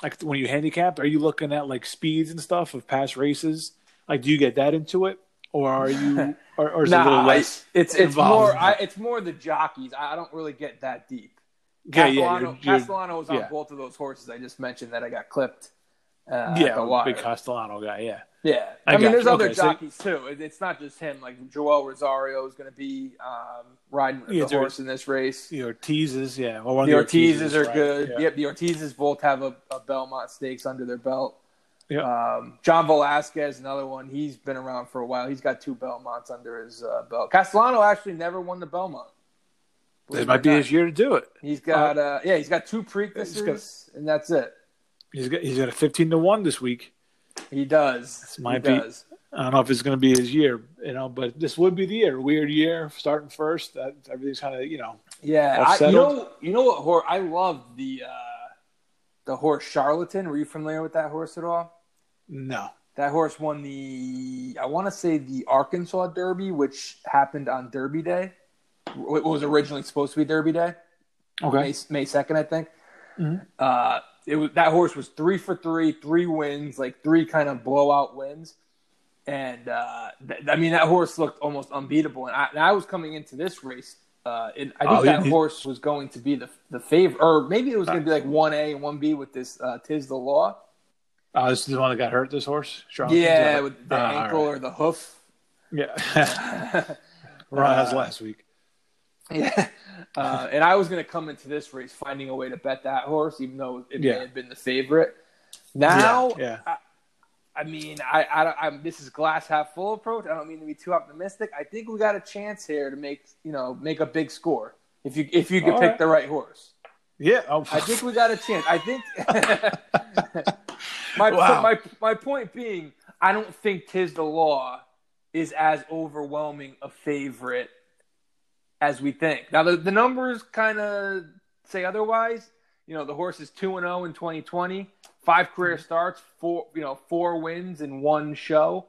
like when you handicap are you looking at like speeds and stuff of past races like do you get that into it or are you *laughs* or, or is it a little Nah, less it's it's more I, it's more the jockeys. I don't really get that deep. yeah yeah Castellano, you're- you're- Castellano was on yeah. both of those horses I just mentioned that I got clipped. Uh, yeah big Castellano guy yeah Yeah, I I, mean, there's you. other Okay, so- jockeys too. It's not just him. Like Joel Rosario is going to be um, riding Yeah, the horse in this race. the Ortizes yeah or one The of Ortizes are right? good. yeah. Yep, the Ortizes both have a, a Belmont Stakes under their belt. Yeah. Um, John Velazquez, another one. He's been around for a while. He's got two Belmonts under his uh, belt. Castellano actually never won the Belmont. This might be his year to do it. He's got uh, yeah, he's got two Preaknesses, got- and that's it. He's got he's got a fifteen to one this week. He does. He might be- does. I don't know if it's going to be his year, you know, but this would be the year. Weird year, starting first. That everything's kind of, you know, Yeah, I, you know, you know what horse? I love the uh, the horse Charlatan. Were you familiar with that horse at all? no. That horse won the I want to say the Arkansas Derby, which happened on Derby Day. It was originally supposed to be Derby Day, Okay. May second, I think. Mhm. Uh, it was that horse was three for three, three wins, like three kind of blowout wins. And uh, th- I mean, that horse looked almost unbeatable. And I, and I was coming into this race, uh, and I think Oh, that he- horse was going to be the the favorite, or maybe it was going to be like one A and one B with this uh, Tiz the Law. Uh, this is the one that got hurt. This horse, Charlotte? Yeah, with the Ah, ankle right. or the hoof. yeah. *laughs* Ron has Uh, last week. Yeah, *laughs* uh, and I was going to come into this race finding a way to bet that horse, even though it Yeah. may have been the favorite. Now, yeah, I, I mean, I, I, I'm, this is glass half full approach. I don't mean to be too optimistic. I think we got a chance here to make you know make a big score if you if you could All pick right. the right horse. yeah. Oh, I think we got a chance. I think *laughs* my Wow. my my point being, I don't think Tiz the Law is as overwhelming a favorite as we think. Now the the numbers kind of say otherwise. You know, the horse is two and zero in 2020, five career Mm-hmm. starts, four you know four wins in one show.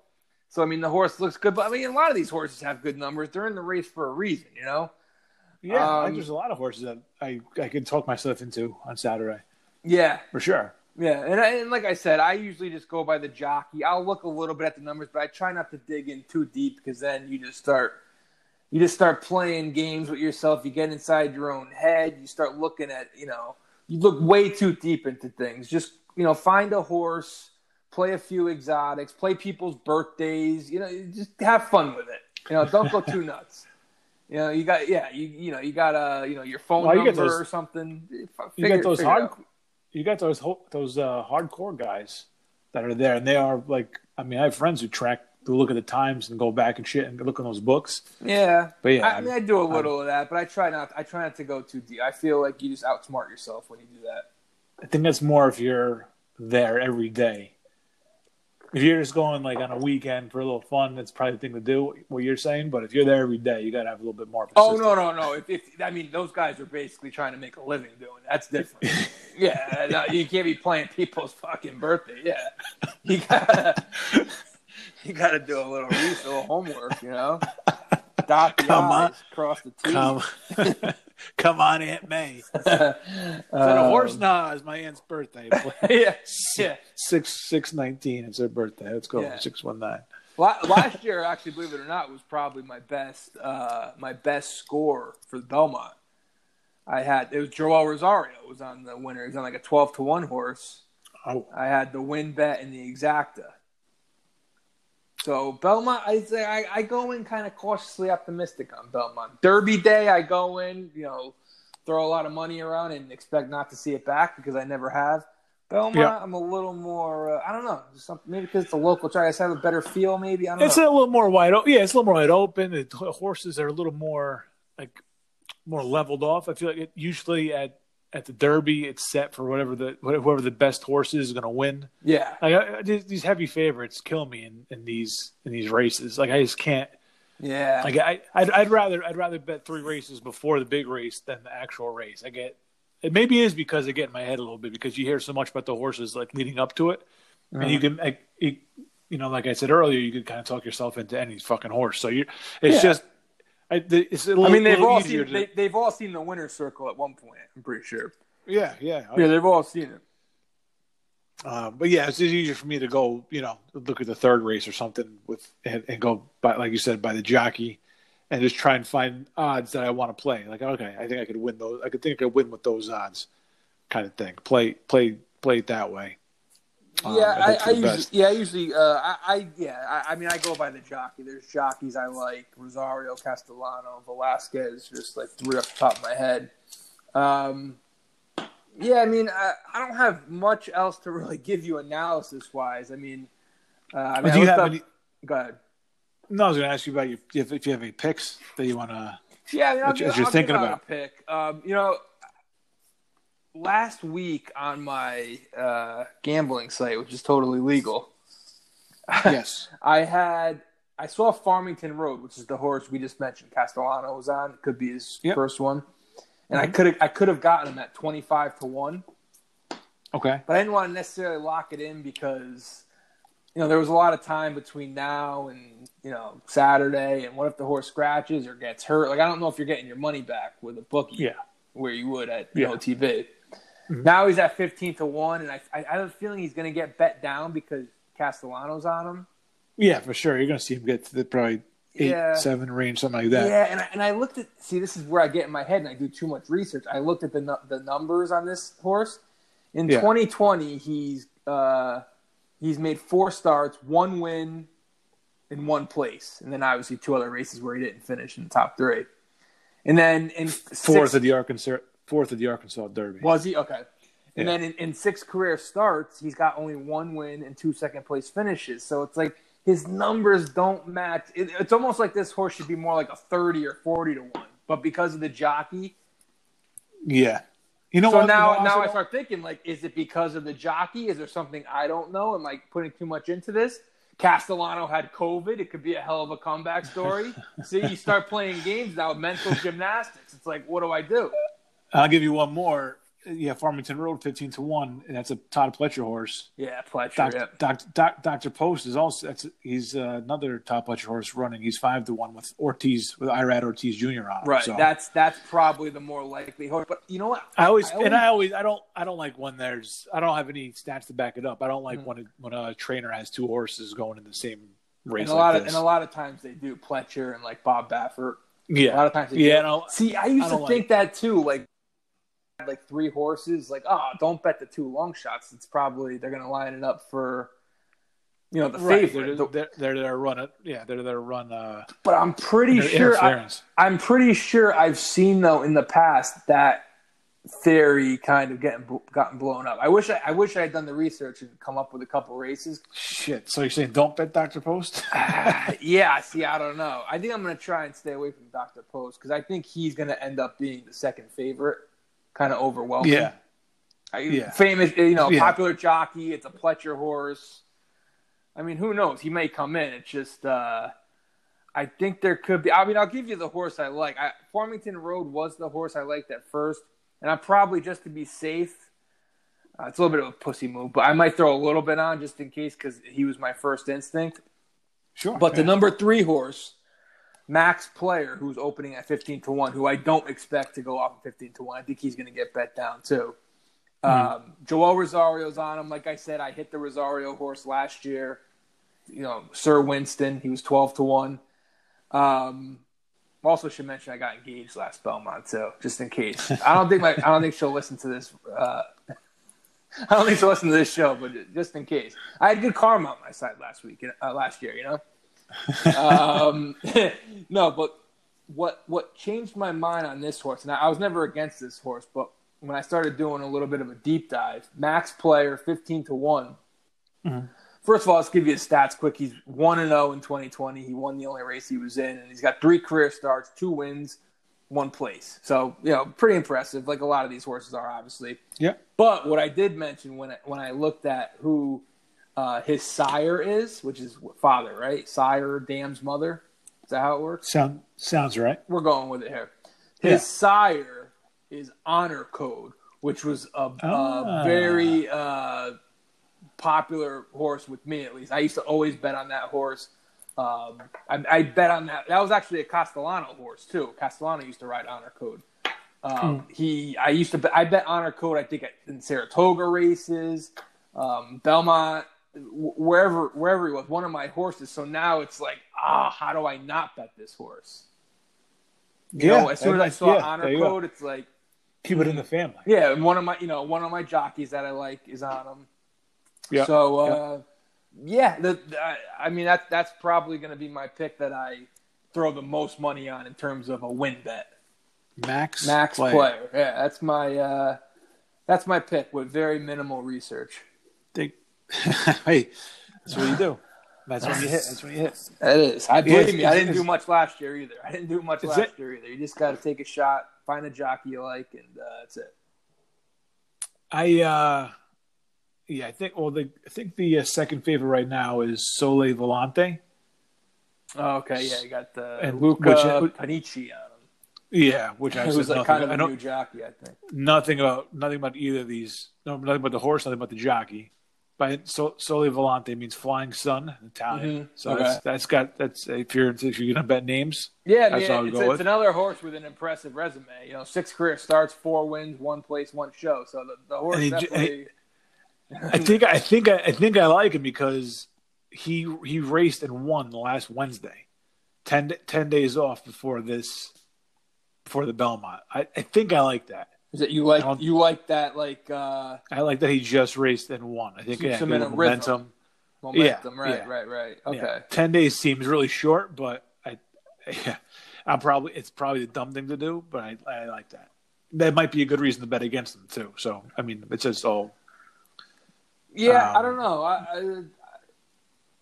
So I mean, the horse looks good, but I mean, a lot of these horses have good numbers. They're in the race for a reason, you know. yeah. Um, there's a lot of horses that I I could talk myself into on Saturday Yeah, for sure. Yeah, and, I- and like I said, I usually just go by the jockey. I'll look a little bit at the numbers, but I try not to dig in too deep because then you just start you just start playing games with yourself. You get inside your own head. You start looking at you know you look way too deep into things. Just you know, find a horse, play a few exotics, play people's birthdays. You know, just have fun with it. You know, don't go too *laughs* nuts. You know, you got yeah, you you know, you got uh, you know, your phone Well, number get those- or something. F- You figure- got those hard, you got those those uh, hardcore guys that are there, and they are like. I mean, I have friends who track, who look at the times and go back and shit and look in those books. Yeah, But yeah, I, mean, I do a little of that, but I try not. I try not to go too deep. I feel like you just outsmart yourself when you do that. I think that's more if you're there every day. If you're just going like on a weekend for a little fun, that's probably the thing to do. What you're saying, but if you're there every day, you got to have a little bit more. Oh no, no, no! If, if I mean, those guys are basically trying to make a living doing that's different. *laughs* yeah, no, you can't be playing people's fucking birthday. Yeah, you gotta *laughs* *laughs* you gotta do a little research, little homework. You know, *laughs* dot the Come on. Cross the T's. Come, *laughs* come on, Aunt May. Is Uh, that a horse? Nah, it's my aunt's birthday. yeah, yeah. Six six nineteen. It's her birthday. Let's go Yeah. six one nine. Last year, actually, believe it or not, was probably my best uh, my best score for Belmont. I had it was Joel Rosario was on the winner. He was on like a twelve to one horse. Oh, I had the win bet and the exacta. So Belmont, I say I, I go in kind of cautiously optimistic on Belmont. Derby day, I go in, you know, throw a lot of money around and expect not to see it back because I never have. Belmont, Yeah. I'm a little more. Uh, I don't know, something, maybe because it's a local track, I just have a better feel. Maybe I don't it's know. a little more wide open. Yeah, it's a little more wide open. The horses are a little more like more leveled off. I feel like it usually at at the Derby, it's set for whatever the whoever the best horse is going to win. yeah, Like I, these heavy favorites kill me in, in these in these races. Like I just can't. yeah, Like I I'd, I'd rather I'd rather bet three races before the big race than the actual race. I get it maybe is because I get in my head a little bit because you hear so much about the horses like leading up to it, and you uh-huh. can like you, you know like I said earlier you could kind of talk yourself into any fucking horse. So you it's Yeah. just I, the- it's little, I mean, they've all seen to, they, they've all seen the winner's circle at one point. I'm pretty sure. yeah yeah Yeah, they've all seen it. Uh, but yeah, it's just easier for me to go, you know, look at the third race or something with and, and go by, like you said, by the jockey, and just try and find odds that I want to play. Like, okay, I think I could win those. I could think I could win with those odds, kind of thing. Play, play, play it that way. Um, Yeah, I, I usually, yeah, I usually, uh, I, I, yeah, I, I mean, I go by the jockey. There's jockeys I like: Rosario, Castellano, Velazquez, just like three off the top of my head. Um, yeah, I mean, I, I don't have much else to *laughs* really give you analysis wise. I mean, uh, I mean, Do you have up- any? Go ahead. No, I was going to ask you about your if, if you have any picks that you want to. Yeah, I mean, I'll, As give, you're I'll thinking about. a pick. Um, you know, last week on my uh, gambling site, which is totally legal, *laughs* Yes. I had I saw Farmington Road, which is the horse we just mentioned. Castellano was on. It could be his Yep. first one, and I Mhm. could have I could have gotten him at twenty five to one, Okay. but I didn't want to necessarily lock it in because you know there was a lot of time between now and you know Saturday, and what if the horse scratches or gets hurt? Like I don't know if you're getting your money back with a bookie Yeah. where you would at Yeah. OTB. Mhm. Now he's at fifteen to one, and I I, I have a feeling he's going to get bet down because Castellano's on him. Yeah, for sure. You're going to see him get to the probably eight, Yeah. seven range, something like that. Yeah, and I, and I looked at see this is where I get in my head and I do too much research. I looked at the the numbers on this horse. In Yeah. 2020, he's uh, he's made four starts, one win, in one place, and then obviously two other races where he didn't finish in the top three. And then in Fourth six, of the Arkansas, fourth of the Arkansas Derby. was he okay? And Yeah. then in, in six career starts, he's got only one win and two second place finishes. So it's like his numbers don't match. It, it's almost like this horse should be more like a thirty or forty to one. But because of the jockey, Yeah. You know so what? now you know, now I start thinking like, is it because of the jockey? Is there something I don't know? Am I putting too much into this? Castellano had COVID. It could be a hell of a comeback story. *laughs* See, you start playing games now, mental gymnastics. It's like, what do I do? I'll give you one more. Yeah, Farmington Road, fifteen to one, and that's a Todd Pletcher horse. Yeah, Fletcher. Doc, yeah. Doc, Doc, Doctor Post is also that's he's uh, another Todd Pletcher horse running. He's five to one with Ortiz with Irad Ortiz Jr. on him. Right. So That's that's probably the more likely horse. But you know what? I always and I always I don't I don't like when there's I don't have any stats to back it up. I don't like Mhm. when a, when a trainer has two horses going in the same race. and a like lot of and a lot of times they do Pletcher and like Bob Baffert. Yeah, a lot of times they yeah. do. No, See, I used I to think that too. Like like three horses. Like, oh, don't bet the two long shots. It's probably they're gonna line it up for you know the right. favorite. They're, they're, they're to run. Yeah, they're to run. Uh, but I'm pretty sure. I, I'm pretty sure I've seen though in the past that theory kind of getting gotten blown up. I wish I, I wish I had done the research and come up with a couple races Shit. So you're saying don't bet Doctor Post? *laughs* yeah, see, I don't know. I think I'm going to try and stay away from Dr. Post because I think he's going to end up being the second favorite, kind of overwhelming. yeah. Yeah. famous, you know, Yeah. popular jockey. It's a Pletcher horse. I mean, who knows? He may come in. It's just, uh, I think there could be. I mean, I'll give you the horse I like. I, Farmington Road was the horse I liked at first, and I probably just to be safe. Uh, it's a little bit of a pussy move, but I might throw a little bit on just in case because he was my first instinct. Sure. But the number three horse, Max Player, who's opening at fifteen to one, who I don't expect to go off at fifteen to one. I think he's going to get bet down too. Um, Joel Rosario's on him. Like I said, I hit the Rosario horse last year. You know, Sir Winston, he was twelve to one. Um, also should mention I got engaged last Belmont, so just in case. *laughs* I don't think my I don't think she'll listen to this. Uh, *laughs* I don't think she'll listen to this show, but just in case, I had good karma on my side last week, uh, last year. You know. Um, *laughs* no, but what what changed my mind on this horse, and I, I was never against this horse, but when I started doing a little bit of a deep dive, max player fifteen to one. Mm-hmm. First of all, let's give you his stats quick. He's one and zero oh in 2020. He won the only race he was in, and he's got three career starts, two wins, one place. So you know, pretty impressive. Like a lot of these horses are, obviously. Yeah. But what I did mention when I, when I looked at who uh, his sire is, which is father, right? Sire, dam's mother. Is that how it works? Sound sounds right. We're going with it here. His yeah. sire is Honor Code, which was a, ah. a very uh, popular horse with me, at least. I used to always bet on that horse. Um, I, I, bet on that. That was actually a Castellano horse too. Castellano used to ride Honor Code. Um, hmm. He, I used to, bet, I bet Honor Code. I think in Saratoga races, um, Belmont, wherever, wherever he was, one of my horses. So now it's like, ah, how do I not bet this horse? You yeah, know, as soon as I saw yeah, Honor Code, it's like keep it in the family. Yeah, and one of my, you know, one of my jockeys that I like is on him. Yeah. So, uh, yeah, the, the, I mean that's that's probably going to be my pick that I throw the most money on in terms of a win bet. Max Max player. player. Yeah, that's my uh, that's my pick with very minimal research. They, *laughs* hey, that's what you do. That's when you hit. That's when you hit. That is. I believe me. I didn't do much last year either. I didn't do much last it? year either. You just got to take a shot, find a jockey you like, and uh, that's it. I uh, yeah, I think. Well, the I think the uh, second favorite right now is Sole Volante. Oh, okay, yeah, you got the and Luca which, Panici on him. Yeah, which I was like kind of a new jockey, I think. Nothing about nothing about either of these. No, nothing about the horse, nothing about the jockey. But so, Sole Volante means flying sun in Italian. Mm-hmm. So okay. that's, that's got that's if you're if you're gonna bet names. Yeah, it's, it's another horse with an impressive resume. You know, six career starts, four wins, one place, one show. So the, the horse he, definitely. I think I think I, I think I like him because he he raced and won last Wednesday, 10, 10 days off before this, before the Belmont. I, I think I like that. Is it you like you like that like? uh I like that he just raced and won. I think yeah, momentum. Momentum, yeah, right, yeah. right, right. Okay. Yeah. Ten days seems really short, but I, *laughs* yeah, I'm probably it's probably the dumb thing to do, but I I like that. That might be a good reason to bet against him too. So I mean, it's just all yeah, um, I don't know. I, I,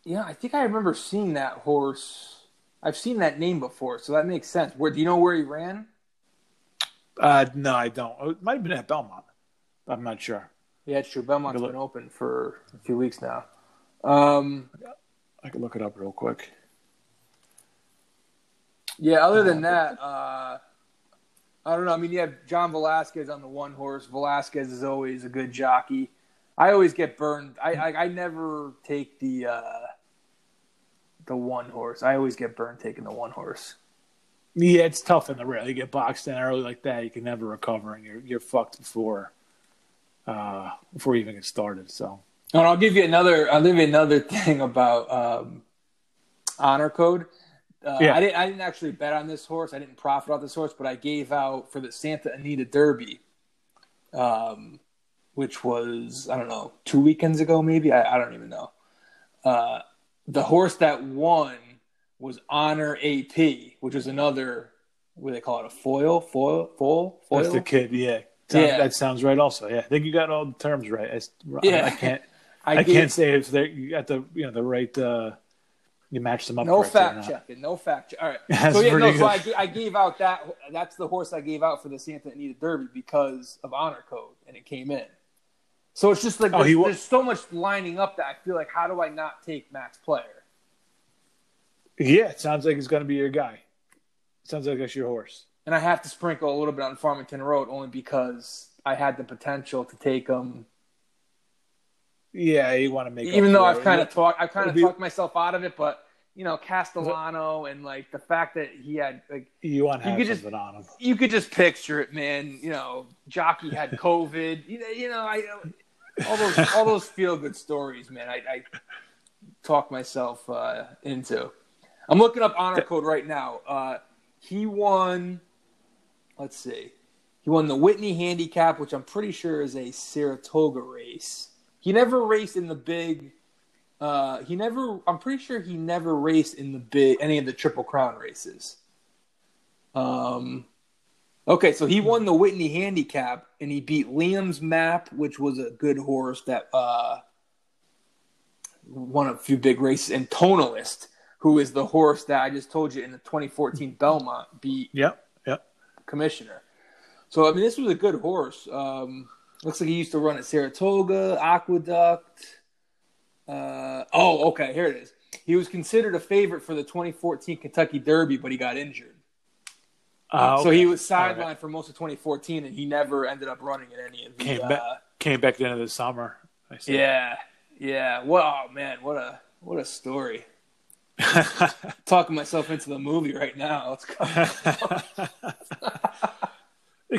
yeah, I think I remember seeing that horse. I've seen that name before, so that makes sense. Where do you know where he ran? Uh, no, I don't. It might have been at Belmont. I'm not sure. Yeah, it's true. Belmont's been open for a few weeks now. Um, I can look it up real quick. Yeah, other than that, uh, I don't know. I mean, you have John Velazquez on the one horse. Velazquez is always a good jockey. I always get burned. I I, I never take the uh, the one horse. I always get burned taking the one horse. Yeah, it's tough in the rail. You get boxed in early like that, you can never recover, and you're you're fucked before uh, before you even get started. So, and I'll give you another. I'll give you another *laughs* thing about um, honor code. Uh, yeah. I didn't. I didn't actually bet on this horse. I didn't profit off this horse, but I gave out for the Santa Anita Derby. Um, which was I don't know two weekends ago, maybe I, I don't even know. Uh, the horse that won was Honor AP, which was another what do they call it a foil, foil, foil, foil. That's the kid, yeah. Sounds, yeah, that sounds right. Also, yeah, I think you got all the terms right. I, yeah, I can't, *laughs* I, I can't say if they you got the you know the right. uh you match them up. No fact checking. No fact. Check. All right. *laughs* so yeah, no. So I, I gave out that. That's the horse I gave out for the Santa Anita Derby because of honor code, and it came in. So it's just like oh, there's, oh, there's so much lining up that I feel like how do I not take Max Player? Yeah, it sounds like he's going to be your guy. It sounds like that's your horse. And I have to sprinkle a little bit on Farmington Road only because I had the potential to take him. Yeah, you want to make even though I've kind of talked, I've kind of talked myself out of it, but you know Castellano and like the fact that he had like you want you could just on him. You could just picture it, man. You know, jockey had *laughs* COVID. you know, you know, I all those all those feel good stories, man. I, I talk myself uh, into. I'm looking up honor code right now. Uh, he won. Let's see. He won the Whitney Handicap, which I'm pretty sure is a Saratoga race. He never raced in the big. Uh, he never. I'm pretty sure he never raced in the big any of the Triple Crown races. Um. Okay, so he won the Whitney Handicap, and he beat Liam's Map, which was a good horse that uh, won a few big races, and Tonalist, who is the horse that I just told you in the 2014 Belmont beat Yep. Yep. Commissioner. So I mean, this was a good horse. Um, looks like he used to run at Saratoga, Aqueduct. Uh, oh, okay, here it is. He was considered a favorite for the 2014 Kentucky Derby, but he got injured. Uh, So he was sidelined right. for most of 2014, and he never ended up running in any of the. Came uh, back. Came back at the end of the summer. I see. Yeah, yeah. Wow, man, what a what a story. Talking myself into the movie right now. Let's go. *laughs*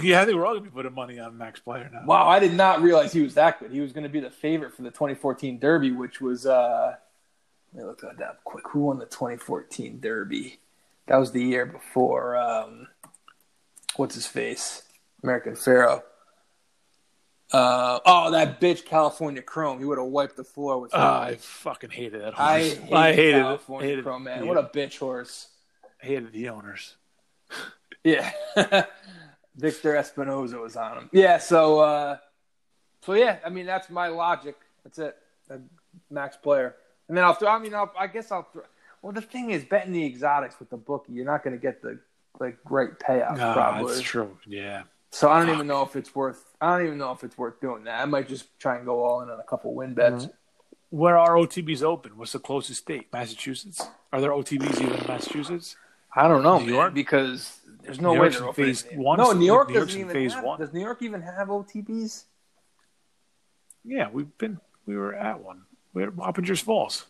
yeah, I think we're all gonna be putting money on Max Player now. Wow, I did not realize he was that good. He was going to be the favorite for the 2014 Derby, which was uh let me look that up quick. Who won the 2014 Derby? That was the year before um what's his face? American Pharoah. Uh oh, that bitch California Chrome. He would have wiped the floor with him. Ah, I fucking hated that horse. I hate I hated it. California Hated, Chrome, man. What a bitch horse. hated the owners. Yeah. *laughs* Victor Espinoza was on him. Yeah, so uh so yeah, I mean that's my logic. That's it. Uh, Max player. And then I'll throw I mean I'll, I guess I'll throw well the thing is betting the exotics with the bookie, you're not gonna get the like great payouts Ah, probably. it's true. Yeah. So I don't even know if it's worth I don't even know if it's worth doing that. I might just try and go all in on a couple win bets. Mhm. Where are OTBs open? What's the closest state? Massachusetts. Are there OTBs even in Massachusetts? I don't know, New man, York? because there's no New way York's they're in phase one, No, New York New York's doesn't even phase have, one. Does New York even have OTBs? Yeah, we've been. We were at one. We were at Wappingers Falls.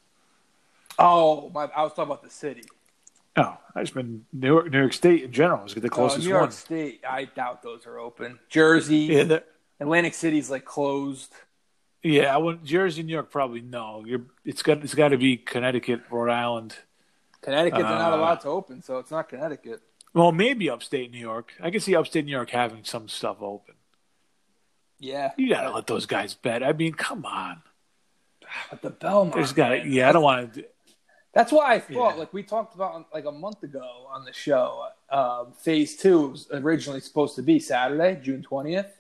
Oh, my, I was talking about the city. No, I just been New York. New York State in general is the Uh, closest New York one. State, I doubt those are open. Jersey, Yeah, Atlantic City's like closed. yeah. I wouldn't, Jersey, New York, probably no. You're, it's got. It's got to be Connecticut, Rhode Island. Connecticut, they're not Uh, allowed to open, so it's not Connecticut. Well, maybe upstate New York. I can see upstate New York having some stuff open. Yeah, You gotta let those guys bet. I mean, come on. but the Belmont. There's got Yeah, I don't want to. That's why I thought, Yeah. like we talked about like a month ago on the show, um, Phase Two was originally supposed to be Saturday, June twentieth,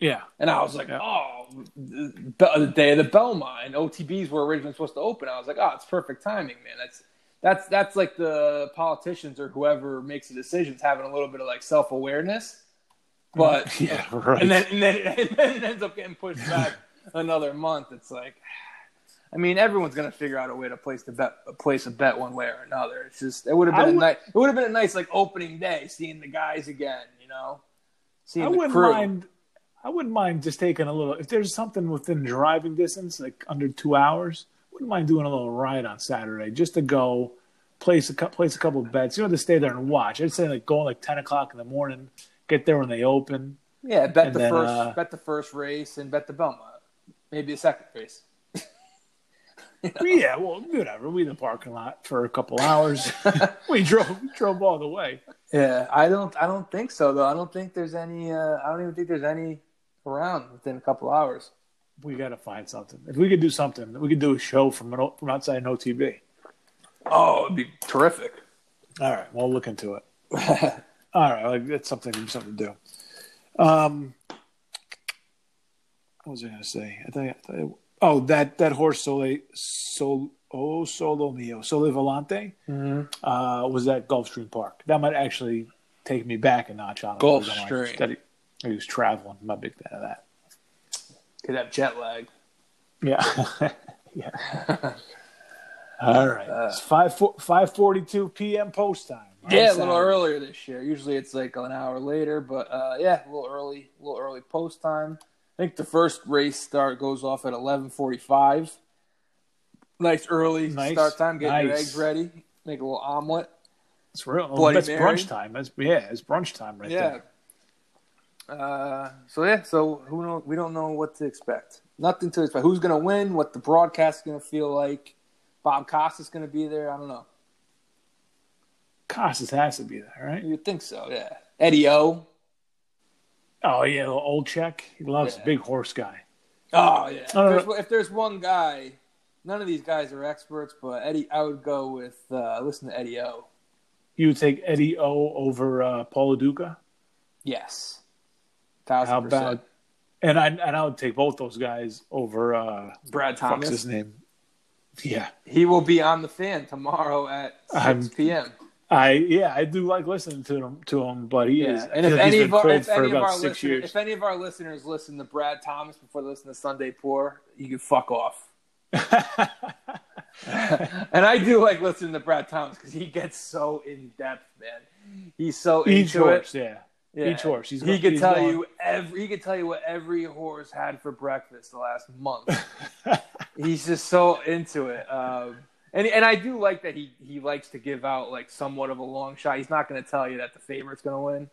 Yeah, and I was like, Yeah. oh, the, day of the Belmont and OTBs were originally supposed to open. I was like, oh, it's perfect timing, man. That's that's that's like the politicians or whoever makes the decisions having a little bit of like self awareness, but *laughs* yeah, right. and then and then, *laughs* and then it ends up getting pushed back *laughs* another month. It's like, I mean, everyone's gonna figure out a way to place the bet, place a bet one way or another. It's just it would have I been a would- nice, it would have been a nice like opening day, seeing the guys again, you know, seeing I the wouldn't crew. mind. I wouldn't mind just taking a little. If there's something within driving distance, like under two hours, wouldn't mind doing a little ride on Saturday just to go place a place a couple of bets. You don't to stay there and watch. I'd say like going like ten o'clock in the morning, get there when they open. Yeah, bet the then, first, uh, bet the first race, and bet the Belmont, maybe the second race. *laughs* Yeah, well, whatever. We in the parking lot for a couple hours. *laughs* we drove we drove all the way. Yeah, I don't, I don't think so though. I don't think there's any. Uh, I don't even think there's any around within a couple hours. We got to find something. If we could do something, we could do a show from an, from outside an OTB. Oh, it'd be terrific. All right, we'll look into it. *laughs* All right, like, that's something something to do. Um, what was I going to say? I thought, I thought- oh, that that horse Sole Sol Oh Solo Mio Sole Volante Mm-hmm. uh, was at Gulfstream Park. That might actually take me back a notch on. Gulfstream. He, he was traveling. I'm a big fan of that. Could have jet lag. Yeah, *laughs* yeah. *laughs* All right, it's five five forty two p.m. post time. Yeah, a little earlier this year. Usually it's like an hour later, but uh, yeah, a little early, a little early post time. I think the first race start goes off at eleven forty five. Nice early Nice. start time. Get your eggs ready. Make a little omelet. It's real. Bloody that's Mary. brunch time. That's yeah, it's brunch time right yeah. there. Uh, so yeah, so who know? We don't know what to expect. Nothing to expect. Who's going to win? What the broadcast is going to feel like? Bob Costas going to be there. I don't know. Costas has to be there, right? You'd think so, yeah. Eddie O. Oh yeah, Olczyk. He loves Yeah. big horse guy. Oh yeah. If I there's, if there's one guy, none of these guys are experts, but Eddie, I would go with uh, listen to Eddie O. You would take Eddie O over uh, Paul Lo Duca. Yes, thousand How percent. about? And I and I would take both those guys over. uh Brad Thomas? his name? Yeah, He will be on the fan tomorrow at six I'm- p.m. I yeah I do like listening to him to him, but he is. Yeah, I and if any of our if for any of our six listeners years. if any of our listeners listen to Brad Thomas before they listen to Sunday Pour, you can fuck off. *laughs* and I do like listening to Brad Thomas because he gets so in depth, man. He's so Each into it. horse, yeah. Yeah. Each horse. He's he could tell going- you every. He could tell you what every horse had for breakfast the last month. *laughs* He's just so into it, um, and and I do like that he he likes to give out like somewhat of a long shot. He's not going to tell you that the favorite's going to win.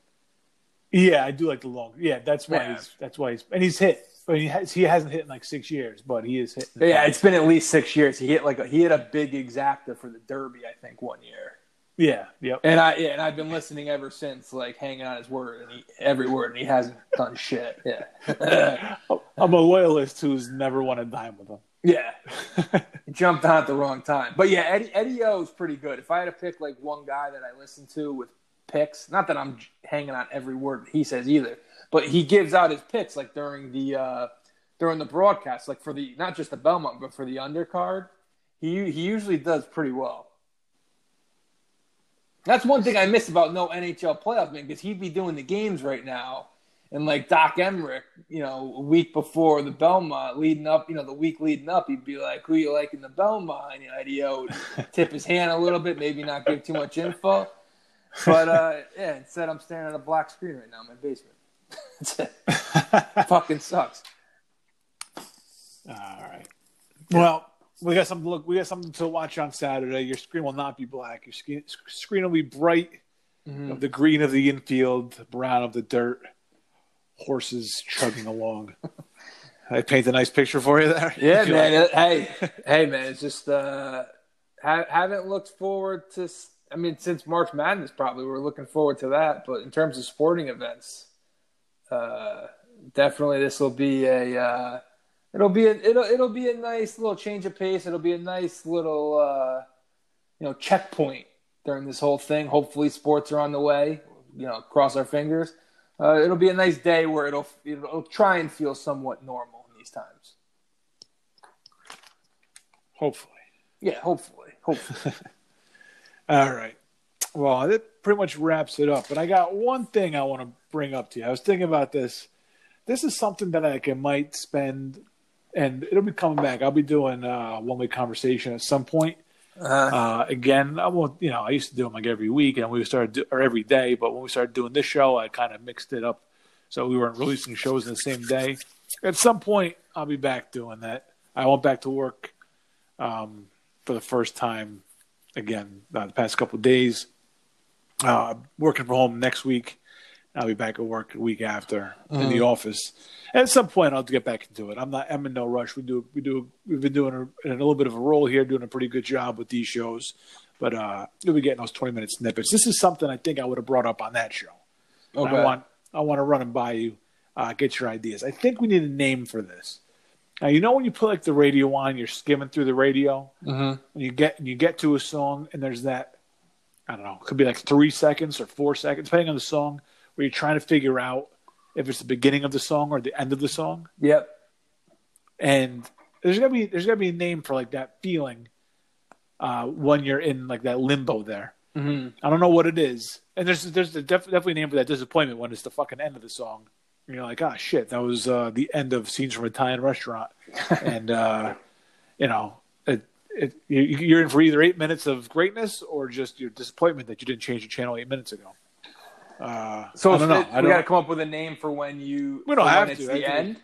Yeah, I do like the long. Yeah, that's why Yeah. he's that's why he's and he's hit. Mean, he has he hasn't hit in like six years, but he is hit. Yeah, it's been at least six years. He hit like a, he hit a big exacta for the Derby, I think, one year. yeah, yep. And I yeah, and I've been listening ever since, like hanging on his word and he, every word, and he hasn't done shit. Yeah, *laughs* I'm a loyalist who's never won a dime with him. Yeah. *laughs* Jumped on at the wrong time. But yeah, Eddie Eddie O is pretty good. If I had to pick like one guy that I listen to with picks, not that I'm hanging on every word he says either, but he gives out his picks like during the uh during the broadcast, like for the not just the Belmont, but for the undercard. He he usually does pretty well. That's one thing I miss about no NHL playoff man because he'd be doing the games right now, and like Doc Emrick, you know, a week before the Belmont, leading up, you know, the week leading up, he'd be like, "Who you like in the Belmont?" And, you know, Eddie O would *laughs* tip his hand a little bit, maybe not give too much info. But uh, yeah, instead I'm staring at a black screen right now in my basement. That's *laughs* it. Fucking sucks. All right. Well, we got something to look. We got something to watch on Saturday. Your screen will not be black. Your screen, screen will be bright. Mhm. Of the green of the infield, the brown of the dirt. Horses chugging *laughs* along. I paint a nice picture for you there. Yeah, You man. like hey, *laughs* hey, man. It's just uh, ha- haven't looked forward to. I mean, since March Madness, probably we're looking forward to that. But in terms of sporting events, uh, definitely this will be a. Uh, it'll be a, it'll it'll be a nice little change of pace. It'll be a nice little uh, you know checkpoint during this whole thing. Hopefully, sports are on the way. You know, cross our fingers. Uh, it'll be a nice day where it'll it'll try and feel somewhat normal in these times. Hopefully. Yeah, hopefully. Hopefully. *laughs* All right. Well, that pretty much wraps it up. But I got one thing I want to bring up to you. I was thinking about this. This is something that I can might spend, and it'll be coming back. I'll be doing uh, one way conversation at some point. Uh, Uh, again, I won't. You know, I used to do them like every week, and we started do, or every day. But when we started doing this show, I kind of mixed it up, so we weren't releasing shows in the same day. At some point, I'll be back doing that. I went back to work um, for the first time again uh, the past couple days. Uh, working from home next week. I'll be back at work a week after in the office. At some point, I'll get back into it. I'm not. I'm in no rush. We do. We do. We've been doing a, in a little bit of a roll here, doing a pretty good job with these shows. But uh, you'll be getting those 20 minute snippets. This is something I think I would have brought up on that show. Okay. I want. I want to run them by you. Uh, get your ideas. I think we need a name for this. Now you know when you put like the radio on, you're skimming through the radio Mhm. and you get and you get to a song and there's that I don't know, it could be like three seconds or four seconds, depending on the song, where you're trying to figure out if it's the beginning of the song or the end of the song. Yep. And there's gotta be there's gotta be a name for like that feeling uh, when you're in like that limbo there. hmm I don't know what it is, and there's there's def- definitely a name for that disappointment when it's the fucking end of the song. And you're like, ah, shit, that was uh, the end of scenes from an Italian restaurant, *laughs* and uh, you know, it, it, you, you're in for either eight minutes of greatness or just your disappointment that you didn't change the channel eight minutes ago. Uh, So I don't know. it- I we got to come up with a name for when you. We don't have when to. It's I the think- end.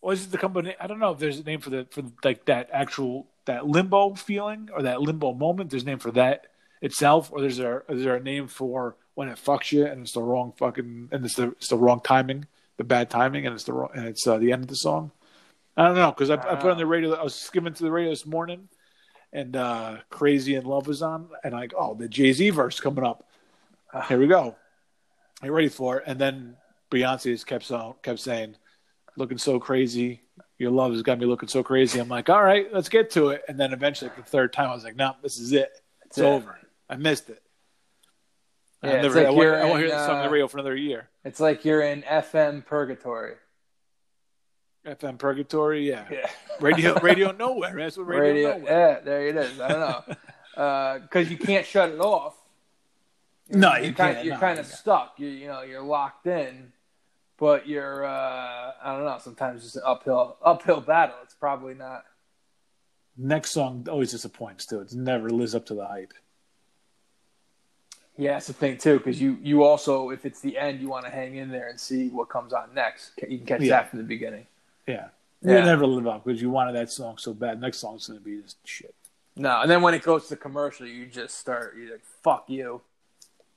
Was it the company? I don't know if there's a name for the for like that actual that limbo feeling or that limbo moment. There's a name for that itself, or there's a there is there a name for when it fucks you and it's the wrong fucking and it's the it's the wrong timing, the bad timing, and it's the wrong and it's uh, the end of the song. I don't know because I, I put on the radio. I was skimming through the radio this morning, and uh, Crazy in Love was on, and I like, oh, the Jay Z verse coming up. Here we go. Are you ready for it? And then Beyonce just kept so, kept saying, "Looking so crazy, your love has got me looking so crazy." I'm like, all right, let's get to it. And then eventually, the third time, I was like, no, this is it. It's it. over. I missed it. Yeah, I never, like I, won't, I won't hear the song on the uh, radio for another year. It's like you're in FM purgatory. FM Purgatory, yeah. Yeah. Radio, *laughs* radio nowhere. That's what radio, Radio, nowhere. yeah, there it is. I don't know, *laughs* because you can't shut it off. No, you're kind can't. you're kind of yeah. stuck. You you know you're locked in, but you're uh, I don't know. Sometimes it's an uphill uphill battle. It's probably not. Next song always disappoints too. It never lives up to the hype. Yeah, that's the thing too, because you you also if it's the end, you want to hang in there and see what comes on next. You can catch Yeah. that from the beginning. Yeah. Yeah. You never live up because you wanted that song so bad. Next song's gonna be just shit. No, and then when it goes to commercial, you just start. You're like, "Fuck you,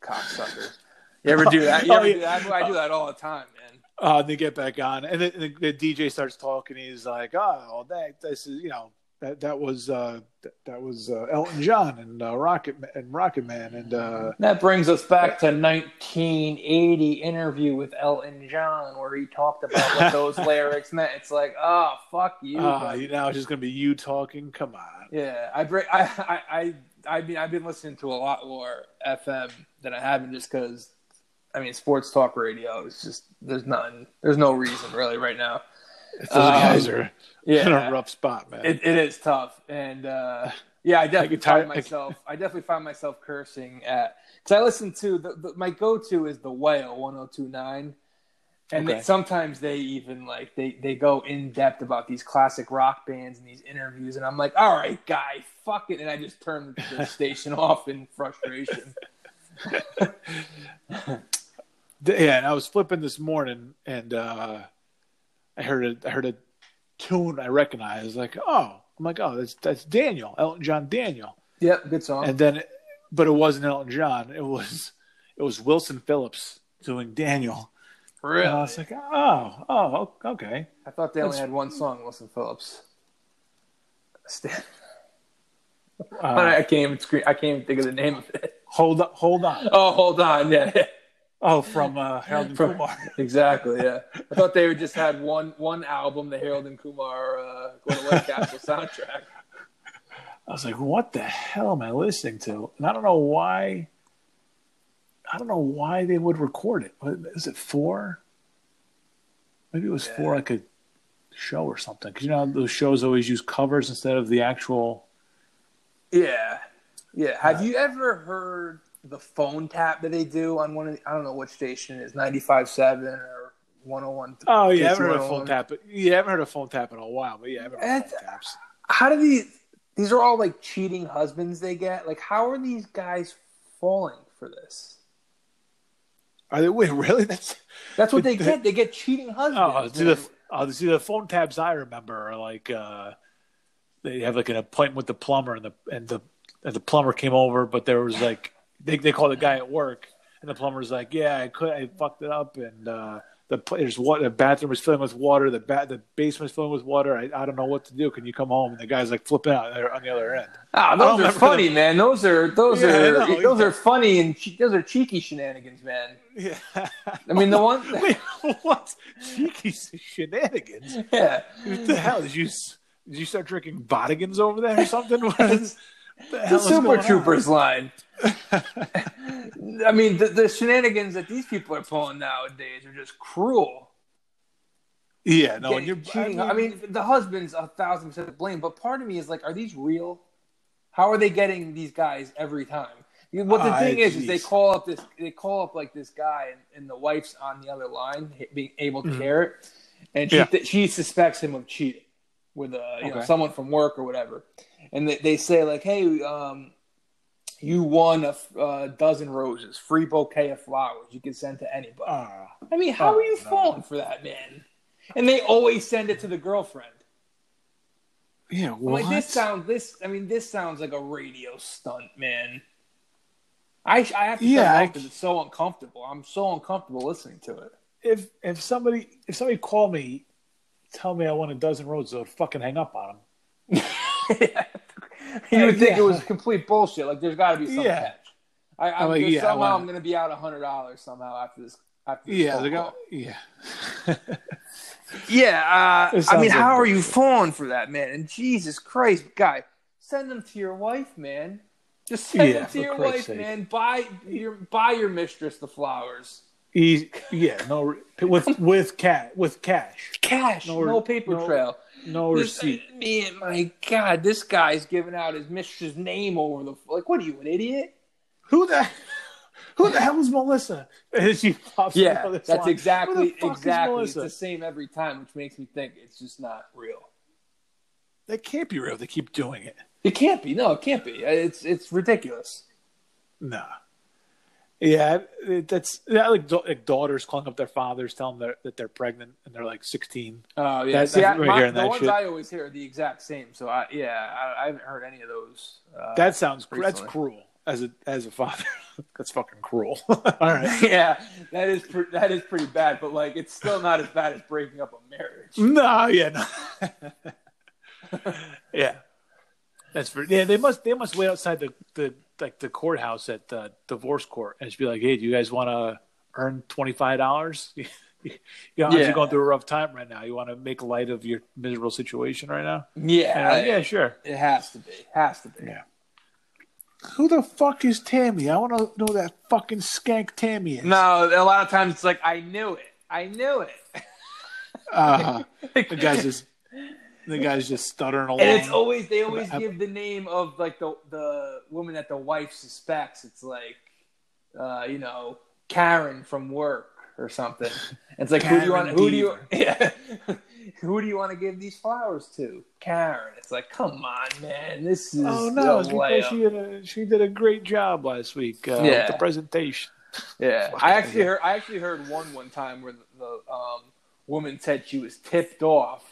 cocksuckers." You ever do that? You *laughs* Oh, ever yeah. do that? I do that all the time, man. Uh, they get back on, and then the, the DJ starts talking. He's like, "Oh, that this is you know that that was uh, that, that was uh, Elton John and uh, Rocket and Rocket Man and uh, That brings us back to 1980 interview with Elton John, where he talked about what *laughs* those lyrics meant. It's like, oh, fuck you. uh, you know it's just gonna be you talking. Come on, Yeah, I break. I, I, I, I mean, I've been listening to a lot more FM than I haven't, just because. I mean, sports talk radio is just there's none. There's no reason really right now. Those Um, guys are *laughs* in a rough spot, man. It, it is tough, and uh, yeah, I definitely find myself. I definitely find myself cursing at because I listen to the, the my go to is the Whale 1029, and Okay. they, sometimes they even like they they go in depth about these classic rock bands and these interviews, and I'm like, all right, guy, fuck it, and I just turn the, the station *laughs* off in frustration. *laughs* Yeah, and I was flipping this morning, and uh, I heard a I heard a tune I recognized. Like, oh, I'm like, oh, that's that's Daniel, Elton John, Daniel. Yep, good song. And then, but it wasn't Elton John. It was it was Wilson Phillips doing Daniel. really, And I was like, oh, oh, okay. I thought they only that's- had one song, Wilson Phillips. Stand- Uh, *laughs* I can't even screen. I can't even think of the name of it. hold on, hold on. Oh, hold on, yeah. Oh, from uh, Harold and From- Kumar. *laughs* Exactly. Yeah, I thought they just had one one album, the Harold and Kumar uh, Go to White Castle *laughs* soundtrack. I was like, what the hell am I listening to? And I don't know why. I don't know why they would record it. Is it four? Maybe it was for Yeah. like a show or something. Because you know those shows always use covers instead of the actual. Yeah, yeah. Have you ever heard the phone tap that they do on one of the, I don't know what station it is, 95.7 or 101. Oh yeah, I haven't heard of 101. phone tap. But yeah, I haven't heard of phone tap in a while. But yeah, I haven't heard of phone taps. How do these? These are all like cheating husbands they get. Like, how are these guys falling for this? Are they? Wait, really? That's That's what they *laughs* get. They get cheating oh, husbands. see the oh, see the phone tabs I remember are like uh, they have like an appointment with the plumber and the and the and the plumber came over, but there was like they they called the guy at work and the plumber's like, yeah, I could I fucked it up and uh, the there's what the bathroom was filling with water, the ba- the basement's filling with water. I, I don't know what to do. Can you come home? And the guy's like flipping out on the other end. Ah, those are funny, man. Those are those Yeah, are those are funny and che- those are cheeky shenanigans, man. Yeah, I mean, the one, *laughs* Wait, what? Cheeky shenanigans. yeah, What the hell did you? Did you start drinking Boddingtons over there or something? *laughs* What is, what the Super going on? Troopers line. *laughs* I mean, the, the shenanigans that these people are pulling nowadays are just cruel. Yeah, no, Getting- you're. cheating. I mean, the husband's a thousand percent to blame, but part of me is like, are these real? How are they getting these guys every time? What the Ah, thing is, is they call up this, they call up like this guy, and, and the wife's on the other line, being able to Mhm. hear it, and she Yeah. th- she suspects him of cheating with uh, you know someone from work or whatever, and they, they say like, hey, um, you won a f- uh, dozen roses, free bouquet of flowers, you can send to anybody. Ah, I mean, how Oh, are you no. falling for that, man? And they always send it to the girlfriend. yeah, what? like this sounds this. I mean, this sounds like a radio stunt, man. I I have to Yeah, I- it's so uncomfortable. I'm so uncomfortable listening to it. if if somebody if somebody called me, tell me I won a dozen roses, I would fucking hang up on them. *laughs* you would think Yeah. it was complete bullshit. Like there's got to be some Yeah. catch. I, I'm like, yeah, somehow I'm going to be out a hundred dollars somehow after this. After this Yeah, go. Yeah. Yeah, uh, *laughs* I mean, like how are you falling for that, man? And Jesus Christ, guy, send them to your wife, man. Just send Yeah, them to your Christ's wife, sake. man. Buy your buy your mistress the flowers. He, yeah, no, with with cat with cash, Cash, No- no, paper no trail. No This, receipt. man, my God, this guy's giving out his mistress' name over the like. What are you, an idiot? Who the *laughs* who the hell is Melissa? And *laughs* she pops Yeah, this that's line. Exactly the fuck is exactly. It's the same every time, which makes me think it's just not real. That can't be real. They keep doing it. It can't be. No, it can't be. It's it's ridiculous. Nah. Yeah, it, that's yeah, like, da- like daughters calling up their fathers, telling them that, that they're pregnant, and they're like sixteen. Oh yeah, That- See, that's- I, my- the that ones shit. I always hear are the exact same. So I, yeah, I, I haven't heard any of those. Uh, That sounds cr- that's cruel as a as a father. *laughs* that's fucking cruel. *laughs* All right. *laughs* yeah, that is pre- that is pretty bad. But like, it's still not as bad as breaking up a marriage. No, yeah, no. yeah. That's for yeah. They must they must wait outside the, the like the courthouse at the divorce court and just be like, hey, do you guys want to earn twenty five dollars? you *laughs* know, Yeah. you're going through a rough time right now. You want to make light of your miserable situation right now? Yeah, And, uh, yeah, sure. it has to be. Has to be. Yeah. Who the fuck is Tammy? I want to know that fucking skank Tammy is. No, a lot of times it's like I knew it. I knew it. uh, *laughs* the guy's just the guy's just stuttering along. And it's always they always I- give the name of like the the woman that the wife suspects. It's like, uh, you know, Karen from work or something. It's like who do you want? Who do you? *laughs* Yeah, who do you want to give these flowers to? Karen. It's like, come on, man. This is Oh no! It's because she did a she did a great job last week. Uh, Yeah. with the presentation. Yeah, *laughs* I actually heard. I actually heard one one time where the, the um, woman said she was tipped off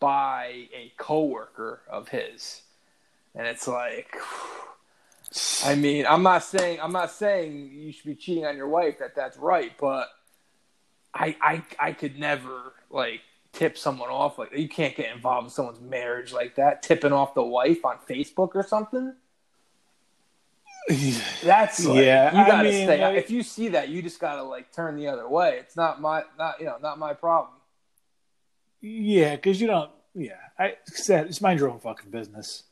by a coworker of his, and it's like, I mean, I'm not saying I'm not saying you should be cheating on your wife. That that's right, but I I I could never like tip someone off like you can't get involved in someone's marriage like that. Tipping off the wife on Facebook or something. That's like, Yeah, You I gotta mean, stay. like- if you see that, you just gotta like turn the other way. It's not my not you know not my problem. Yeah, because you don't. Yeah, I said it's mind your own fucking business.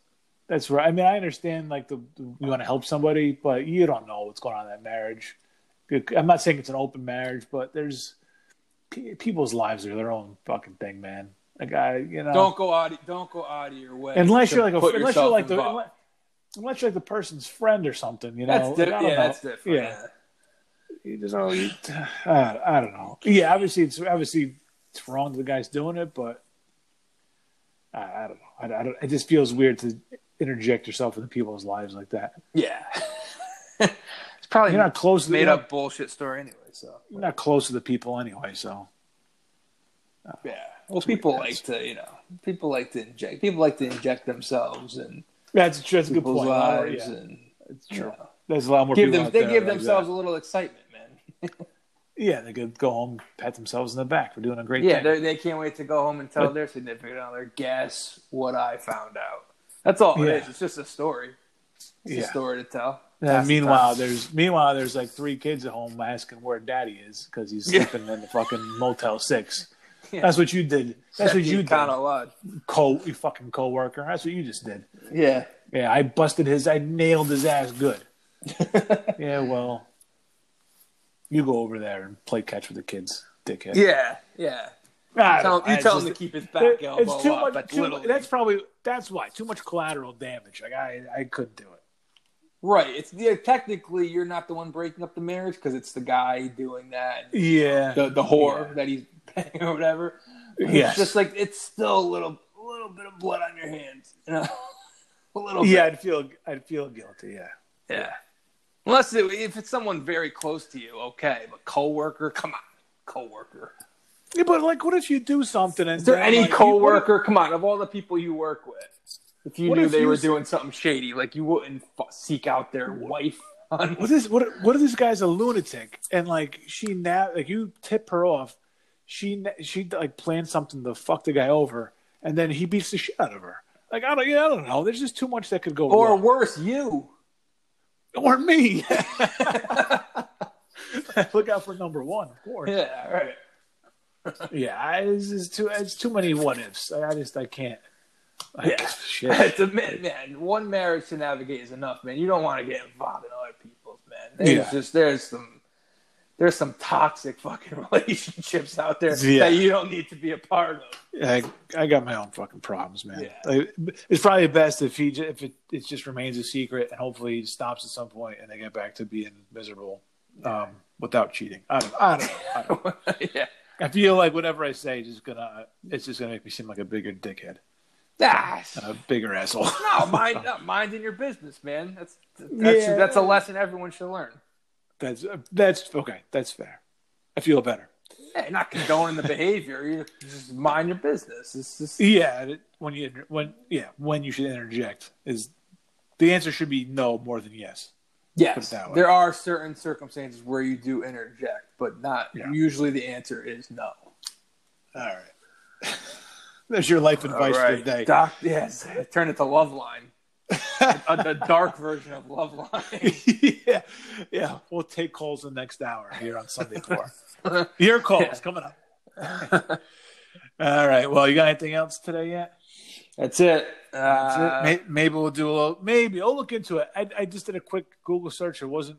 That's right. I mean, I understand like the, the you want to help somebody, but you don't know what's going on in that marriage. I'm not saying it's an open marriage, but there's pe- people's lives are their own fucking thing, man. Like I, you know, Don't go out. Don't go out of your way. unless you're like a unless you're like the unless, unless you're like the person's friend or something, you know. that's different. Yeah, know. that's different. Yeah. Yeah. you just know, you, *sighs* I, I don't know. Yeah, obviously it's obviously it's wrong the guy's doing it, but I, I don't know. I, I don't, it just feels weird to interject yourself into people's lives like that. Yeah. *laughs* it's probably You're not close to the, made up bullshit story anyway. So you're not close to the people anyway. So yeah. Well, people like to you know people like to inject people like to inject themselves and that's that's a good point. lives Yeah, and it's you true. know, There's a lot more give people them they there give themselves that. a little excitement, man. *laughs* Yeah, they could go home, pat themselves in the back for doing a great job. Yeah, thing. they they can't wait to go home and tell But- their significant other, guess what I found out. That's all Yeah. it is. It's just a story. It's Yeah. a story to tell. Uh, and Pass the meanwhile, there's meanwhile there's like three kids at home asking where daddy is because he's Yeah. sleeping in the fucking Motel Six. Yeah. That's what you did. That's what you did. kind of lodge. Co, you fucking coworker. That's what you just did. Yeah. Yeah, I busted his. I nailed his ass good. *laughs* yeah, well, you go over there and play catch with the kids, dickhead. Yeah. Yeah. I Tell, you it's tell him to keep his back elbow it's too up. much. That's too- that's probably that's why too much collateral damage. Like I, I couldn't do it. right. It's yeah, technically you're not the one breaking up the marriage because it's the guy doing that. Yeah, The the whore that he's *laughs* paying or whatever. But Yes. It's just like it's still a little a little bit of blood on your hands. You know. *laughs* a little yeah. bit. I'd feel, I'd feel guilty. Yeah. Yeah. Unless it, if it's someone very close to you, okay. But coworker, come on, coworker. Yeah, but like, what if you do something and Is there any like, you- coworker? Come on, of all the people you work with, if you knew if they you were doing something shady, like you wouldn't f- seek out their wife. On, What is what? What if this guy's a lunatic and like she now like you tip her off, she she like plans something to fuck the guy over, and then he beats the shit out of her. Like I don't, yeah, I don't know. There's just too much that could go Or wrong. worse, you. Or me. *laughs* Look out for number one, of course. Yeah, right. Yeah, I, it's, just too it's too many what ifs. I, I just I can't. Yeah. shit. *laughs* It's a man, man. One marriage to navigate is enough, man. You don't want to get involved in other people's, man. There's Yeah. just there's some there's some toxic fucking *laughs* relationships out there Yeah. that you don't need to be a part of. I, I got my own fucking problems, man. Yeah. Like, it's probably best if he if it, it just remains a secret and hopefully he stops at some point and they get back to being miserable um, without cheating. I don't, I don't know. I, don't know. *laughs* yeah. I feel like whatever I say is just gonna it's just gonna make me seem like a bigger dickhead, Ah, a bigger asshole. no, mind *laughs* no, minding your business, man. That's that's Yeah. that's a lesson everyone should learn. That's that's okay. That's fair. I feel better. Hey, not condoning the behavior. You just mind your business. It's just Yeah, when you when yeah when you should interject is the answer should be no more than yes. yes. Put it that way. There are certain circumstances where you do interject, but not Yeah. usually. The answer is no. All right. *laughs* There's your life advice for the day. Doc, yes, turn it to Loveline, uh, the dark version of Loveline. *laughs* yeah, yeah. We'll take calls the next hour here on Sunday Pour. *laughs* Your calls Yeah. coming up. *laughs* All right. Well, you got anything else today yet? That's it. That's Uh, it. Maybe we'll do a little. Maybe I'll look into it. I, I just did a quick Google search. It wasn't.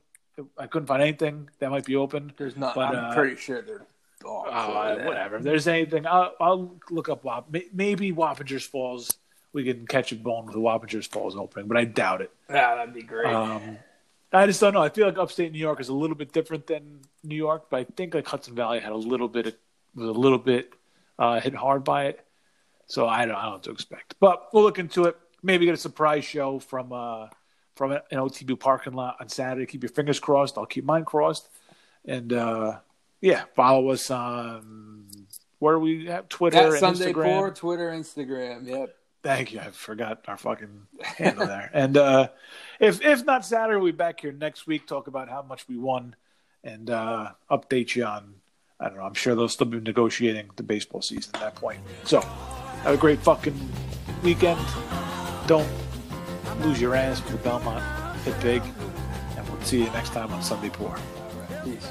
I couldn't find anything that might be open. There's not. But, I'm uh, pretty sure they're. all Uh, whatever. If there's anything, I'll, I'll look up. Wap- Maybe Wappingers Falls. We can catch a bone with the Wappingers Falls opening, but I doubt it. Yeah, that'd be great. Um, I just don't know. I feel like upstate New York is a little bit different than New York, but I think like Hudson Valley had a little bit of, was a little bit uh, hit hard by it. So I don't, I don't know what to expect. But we'll look into it. Maybe get a surprise show from uh, from an OTB parking lot on Saturday. Keep your fingers crossed. I'll keep mine crossed. And uh, yeah, follow us on where we have Twitter At and Sunday Instagram. Pour, Twitter, Instagram. Yep. Thank you. I forgot our fucking handle there. And uh, if if not Saturday, we'll be back here next week. Talk about how much we won and uh, update you on. I don't know. I'm sure they'll still be negotiating the baseball season at that point. So have a great fucking weekend. Don't lose your ass for Belmont. Hit big, and we'll see you next time on Sunday Pour. Peace.